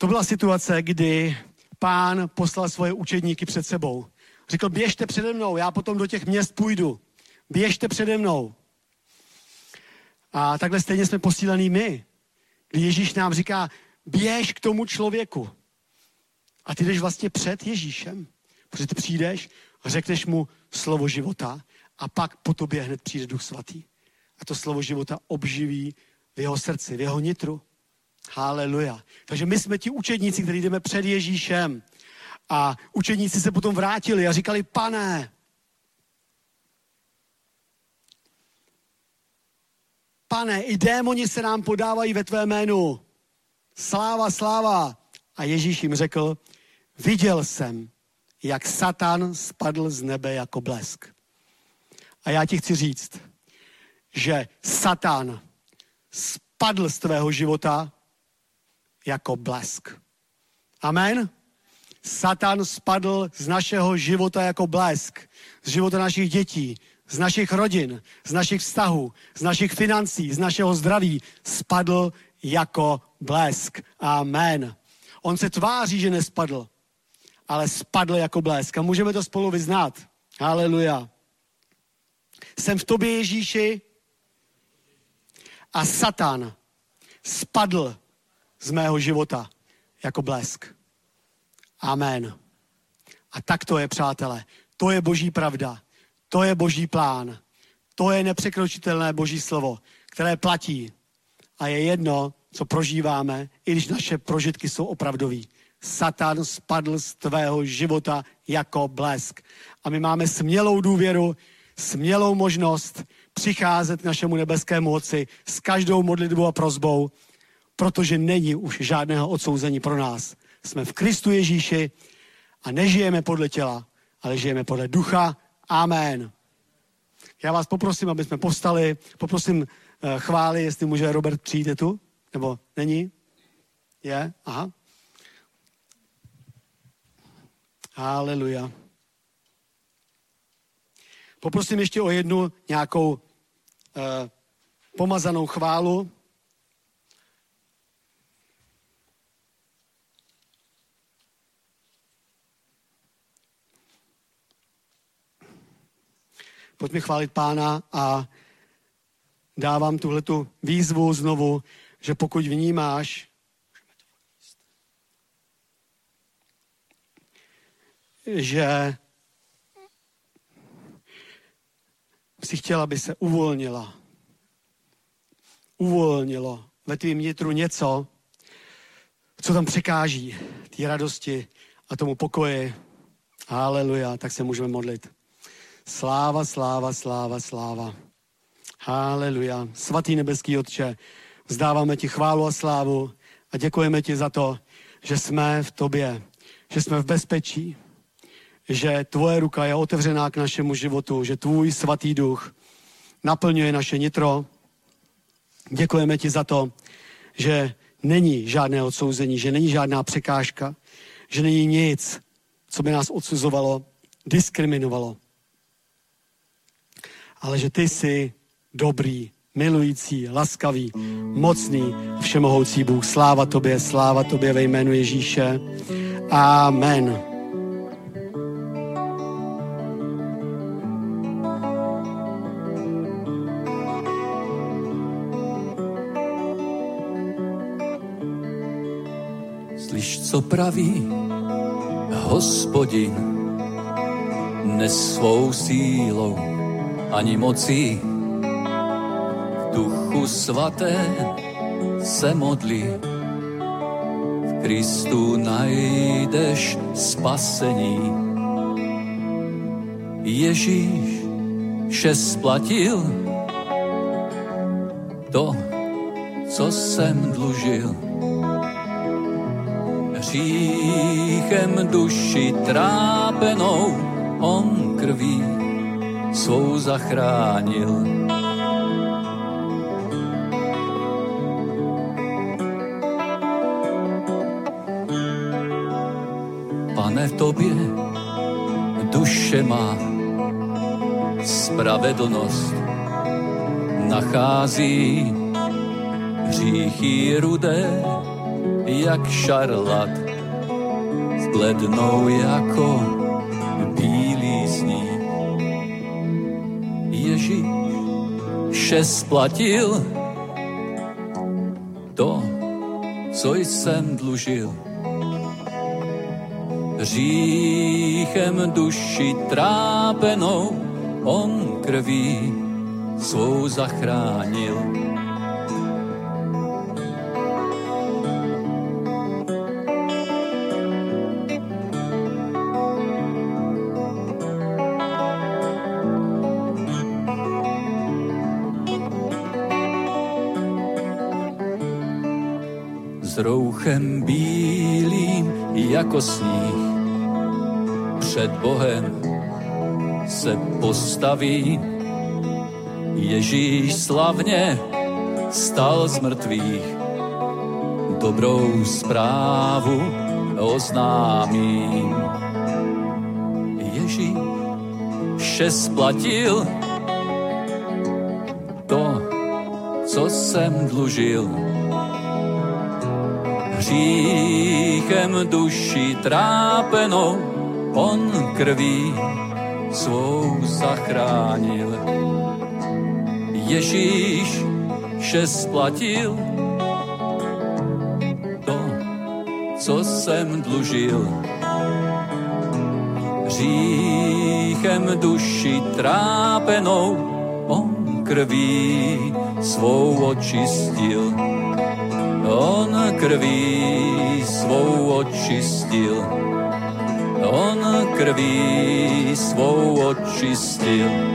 To byla situace, kdy pán poslal svoje učedníky před sebou. Řekl, běžte přede mnou, já potom do těch měst půjdu. Běžte přede mnou. A takhle stejně jsme posílení my. Kdy Ježíš nám říká, běž k tomu člověku. A ty jdeš vlastně před Ježíšem. Protože ty přijdeš, řekneš mu slovo života a pak po tobě hned přijde Duch Svatý. A to slovo života obživí v jeho srdci, v jeho nitru. Haleluja. Takže my jsme ti učedníci, kteří jdeme před Ježíšem. A učedníci se potom vrátili a říkali, pane, pane, i démoni se nám podávají ve tvé jménu. Sláva, sláva. A Ježíš jim řekl, viděl jsem, jak Satan spadl z nebe jako blesk. A já ti chci říct, že Satan spadl z tvého života jako blesk. Amen? Satan spadl z našeho života jako blesk, z života našich dětí, z našich rodin, z našich vztahů, z našich financí, z našeho zdraví, spadl jako blesk. Amen. On se tváří, že nespadl, ale spadl jako blesk. A můžeme to spolu vyznat. Haleluja. Jsem v tobě, Ježíši, a Satan spadl z mého života jako blesk. Amen. A tak to je, přátelé. To je boží pravda. To je boží plán. To je nepřekročitelné boží slovo, které platí. A je jedno, co prožíváme, i když naše prožitky jsou opravdový. Satan spadl z tvého života jako blesk. A my máme smělou důvěru, smělou možnost přicházet k našemu nebeskému Otci s každou modlitbou a prozbou, protože není už žádného odsouzení pro nás. Jsme v Kristu Ježíši a nežijeme podle těla, ale žijeme podle ducha. Amen. Já vás poprosím, aby jsme povstali. Poprosím eh, chvály, jestli může Robert přijít tu, nebo není? Je? Aha. Haleluja. Poprosím ještě o jednu nějakou uh, pomazanou chválu. Pojďme chválit pána a dávám tuhletu výzvu znovu, že pokud vnímáš, že si chtěla, aby se uvolnila. Uvolnilo ve tvým nitru něco, co tam překáží té radosti a tomu pokoji. Haleluja, tak se můžeme modlit. Sláva, sláva, sláva, sláva. Haleluja. Svatý nebeský Otče, vzdáváme ti chválu a slávu a děkujeme ti za to, že jsme v tobě, že jsme v bezpečí, že tvoje ruka je otevřená k našemu životu, že tvůj svatý duch naplňuje naše nitro. Děkujeme ti za to, že není žádné odsouzení, že není žádná překážka, že není nic, co by nás odsuzovalo, diskriminovalo. Ale že ty jsi dobrý, milující, laskavý, mocný, všemohoucí Bůh. Sláva tobě, sláva tobě ve jménu Ježíše. Amen. Slyš, co praví hospodin, nes svou sílou ani mocí duchu svaté se modlí. V Kristu najdeš spasení. Ježíš vše splatil to, co jsem dlužil. Hříchem duši trápenou on krví svou zachránil. Pane, v tobě duše má spravedlnost. Nachází hříchy rudé, jak šarlat, zblednou jako vše splatil to, co jsem dlužil hříchem duši trápenou, on krví svou zachránil. S rouchem bílým jako sníh před Bohem se postaví. Ježíš slavně stal z mrtvých, dobrou zprávu oznámí. Ježíš vše splatil, to, co jsem dlužil. Hříchem duši trápenou on krví svou zachránil. Ježíš vše splatil, to, co jsem dlužil. Hříchem duši trápenou on krví svou očistil. Krví svou očistil on krví svou očistil.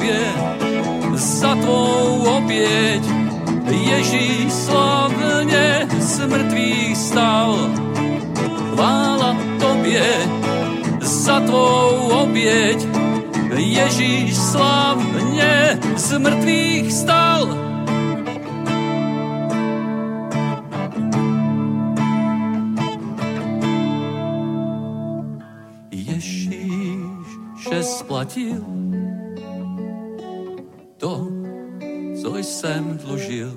Tobě za tvou oběť, Ježíš slavně z mrtvých stal. Chvála tobě za tvou oběť, Ježíš slavně z mrtvých stal. Ježíš jsem dlužil.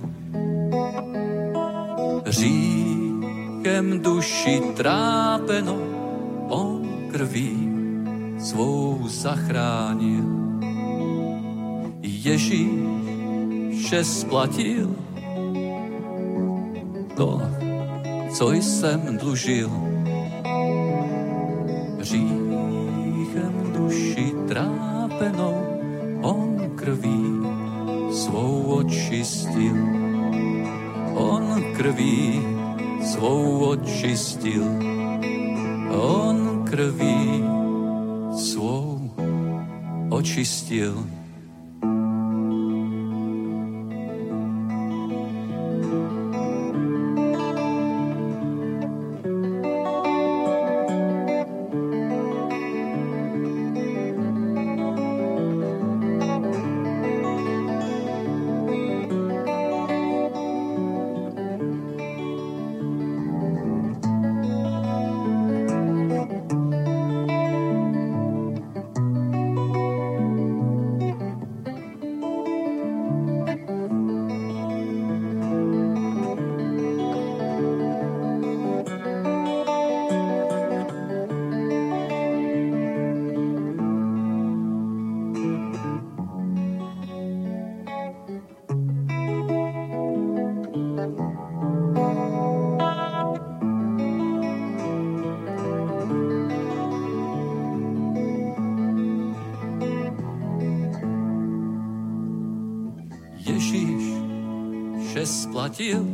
Říkem duši trápeno, on krví svou zachránil. Ježíš vše splatil to, co jsem dlužil. Říchem duši trápenou on krví očistil. On krví svou očistil. On krví svou očistil. Vše splatil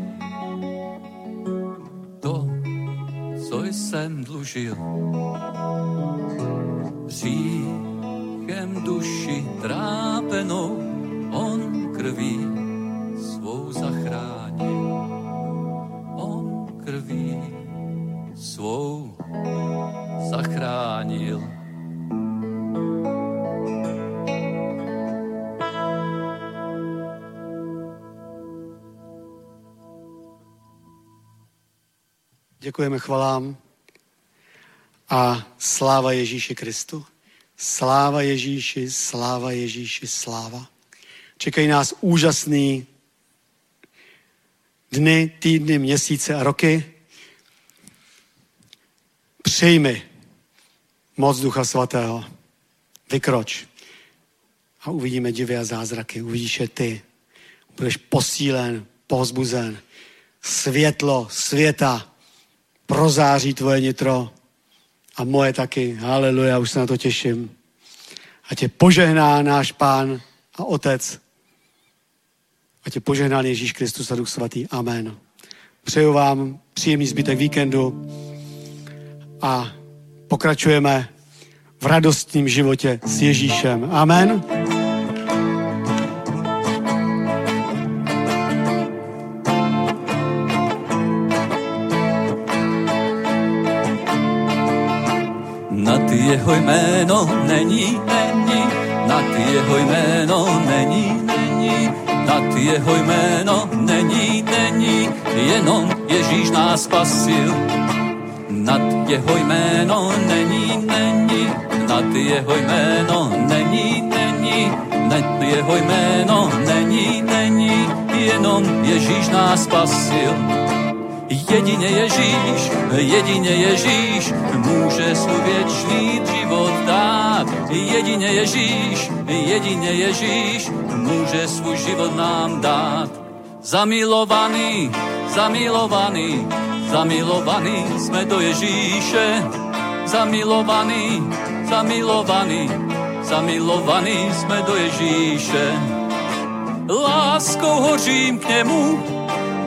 Děkujeme chvalám a sláva Ježíši Kristu. Sláva Ježíši, sláva Ježíši, sláva. Čekají nás úžasný dny, týdny, měsíce a roky. Přijmi moc Ducha Svatého. Vykroč. A uvidíme divy a zázraky. Uvidíš je ty. Budeš posílen, pozbuzen. Světlo světa prozáří tvoje nitro a moje taky. Haleluja, už se na to těším. A tě požehná náš Pán a Otec. A tě požehná Ježíš Kristus a Duch Svatý. Amen. Přeju vám příjemný zbytek víkendu a pokračujeme v radostním životě s Ježíšem. Amen. Jeho jméno není, není, nad jeho jméno není, není, nad jeho jméno není, není, jenom Ježíš nás spasil. Nad jeho jméno není, není, nad jeho jméno není, není, nad jeho jméno není, není, jenom Ježíš nás spasil. Jedine Ježíš, jedine Ježíš môže svoj věčný život dát. Jedine Ježíš, jedine Ježíš môže svůj život nám dát. Zamilovaný, zamilovaný, zamilovaný sme do Ježíše. Zamilovaný, zamilovaný, zamilovaný sme do Ježíše. Láskou hořím k němu,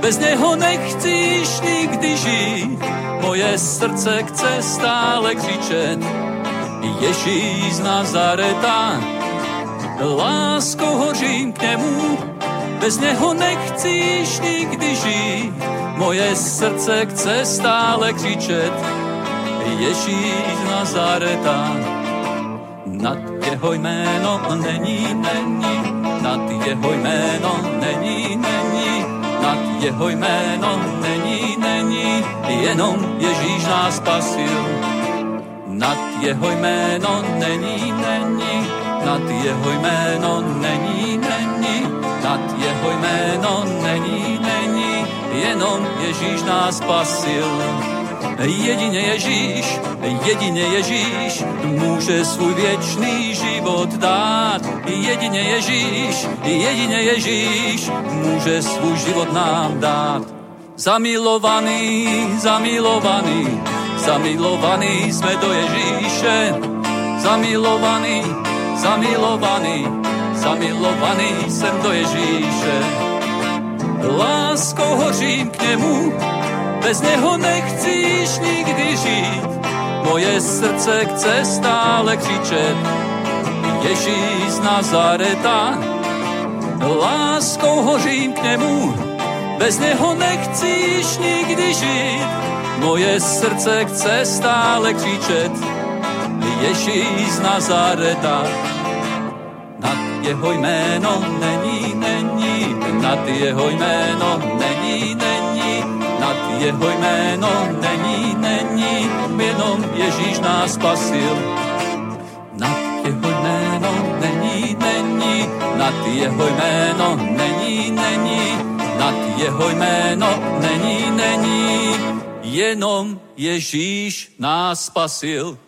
bez něho nechcíš nikdy žít. Moje srdce chce stále křičet, Ježíš z Nazareta. Láskou hořím k němu, bez něho nechcíš nikdy žít. Moje srdce chce stále křičet, Ježíš z Nazareta. Nad jeho jméno není, není, nad jeho jméno není, není, nad jeho jméno není, není, jenom Ježíš nás spasil. Nad jeho jméno není, není, nad jeho jméno není, není, nad jeho jméno není, není, jenom Ježíš nás spasil. Jedině Ježíš, jedině Ježíš může svůj věčný život dát. Jedině Ježíš, jedině Ježíš může svůj život nám dát. Zamilovaný, zamilovaný, zamilovaný jsme do Ježíše. Zamilovaný, zamilovaný, zamilovaný jsem do Ježíše. Láskou hořím k němu, bez něho nechcíš nikdy žít. Moje srdce chce stále křičet, Ježíš Nazareta. Láskou hořím k němu, bez něho nechcíš nikdy žít. Moje srdce chce stále křičet, Ježíš Nazareta. Nad jeho jméno není, není, nad jeho jméno není, není, nad jeho jméno není, není, jenom Ježíš nás spasil. Nad jeho jméno není, není, nad jeho jméno není, není, nad jeho jméno není, není, jenom Ježíš nás spasil.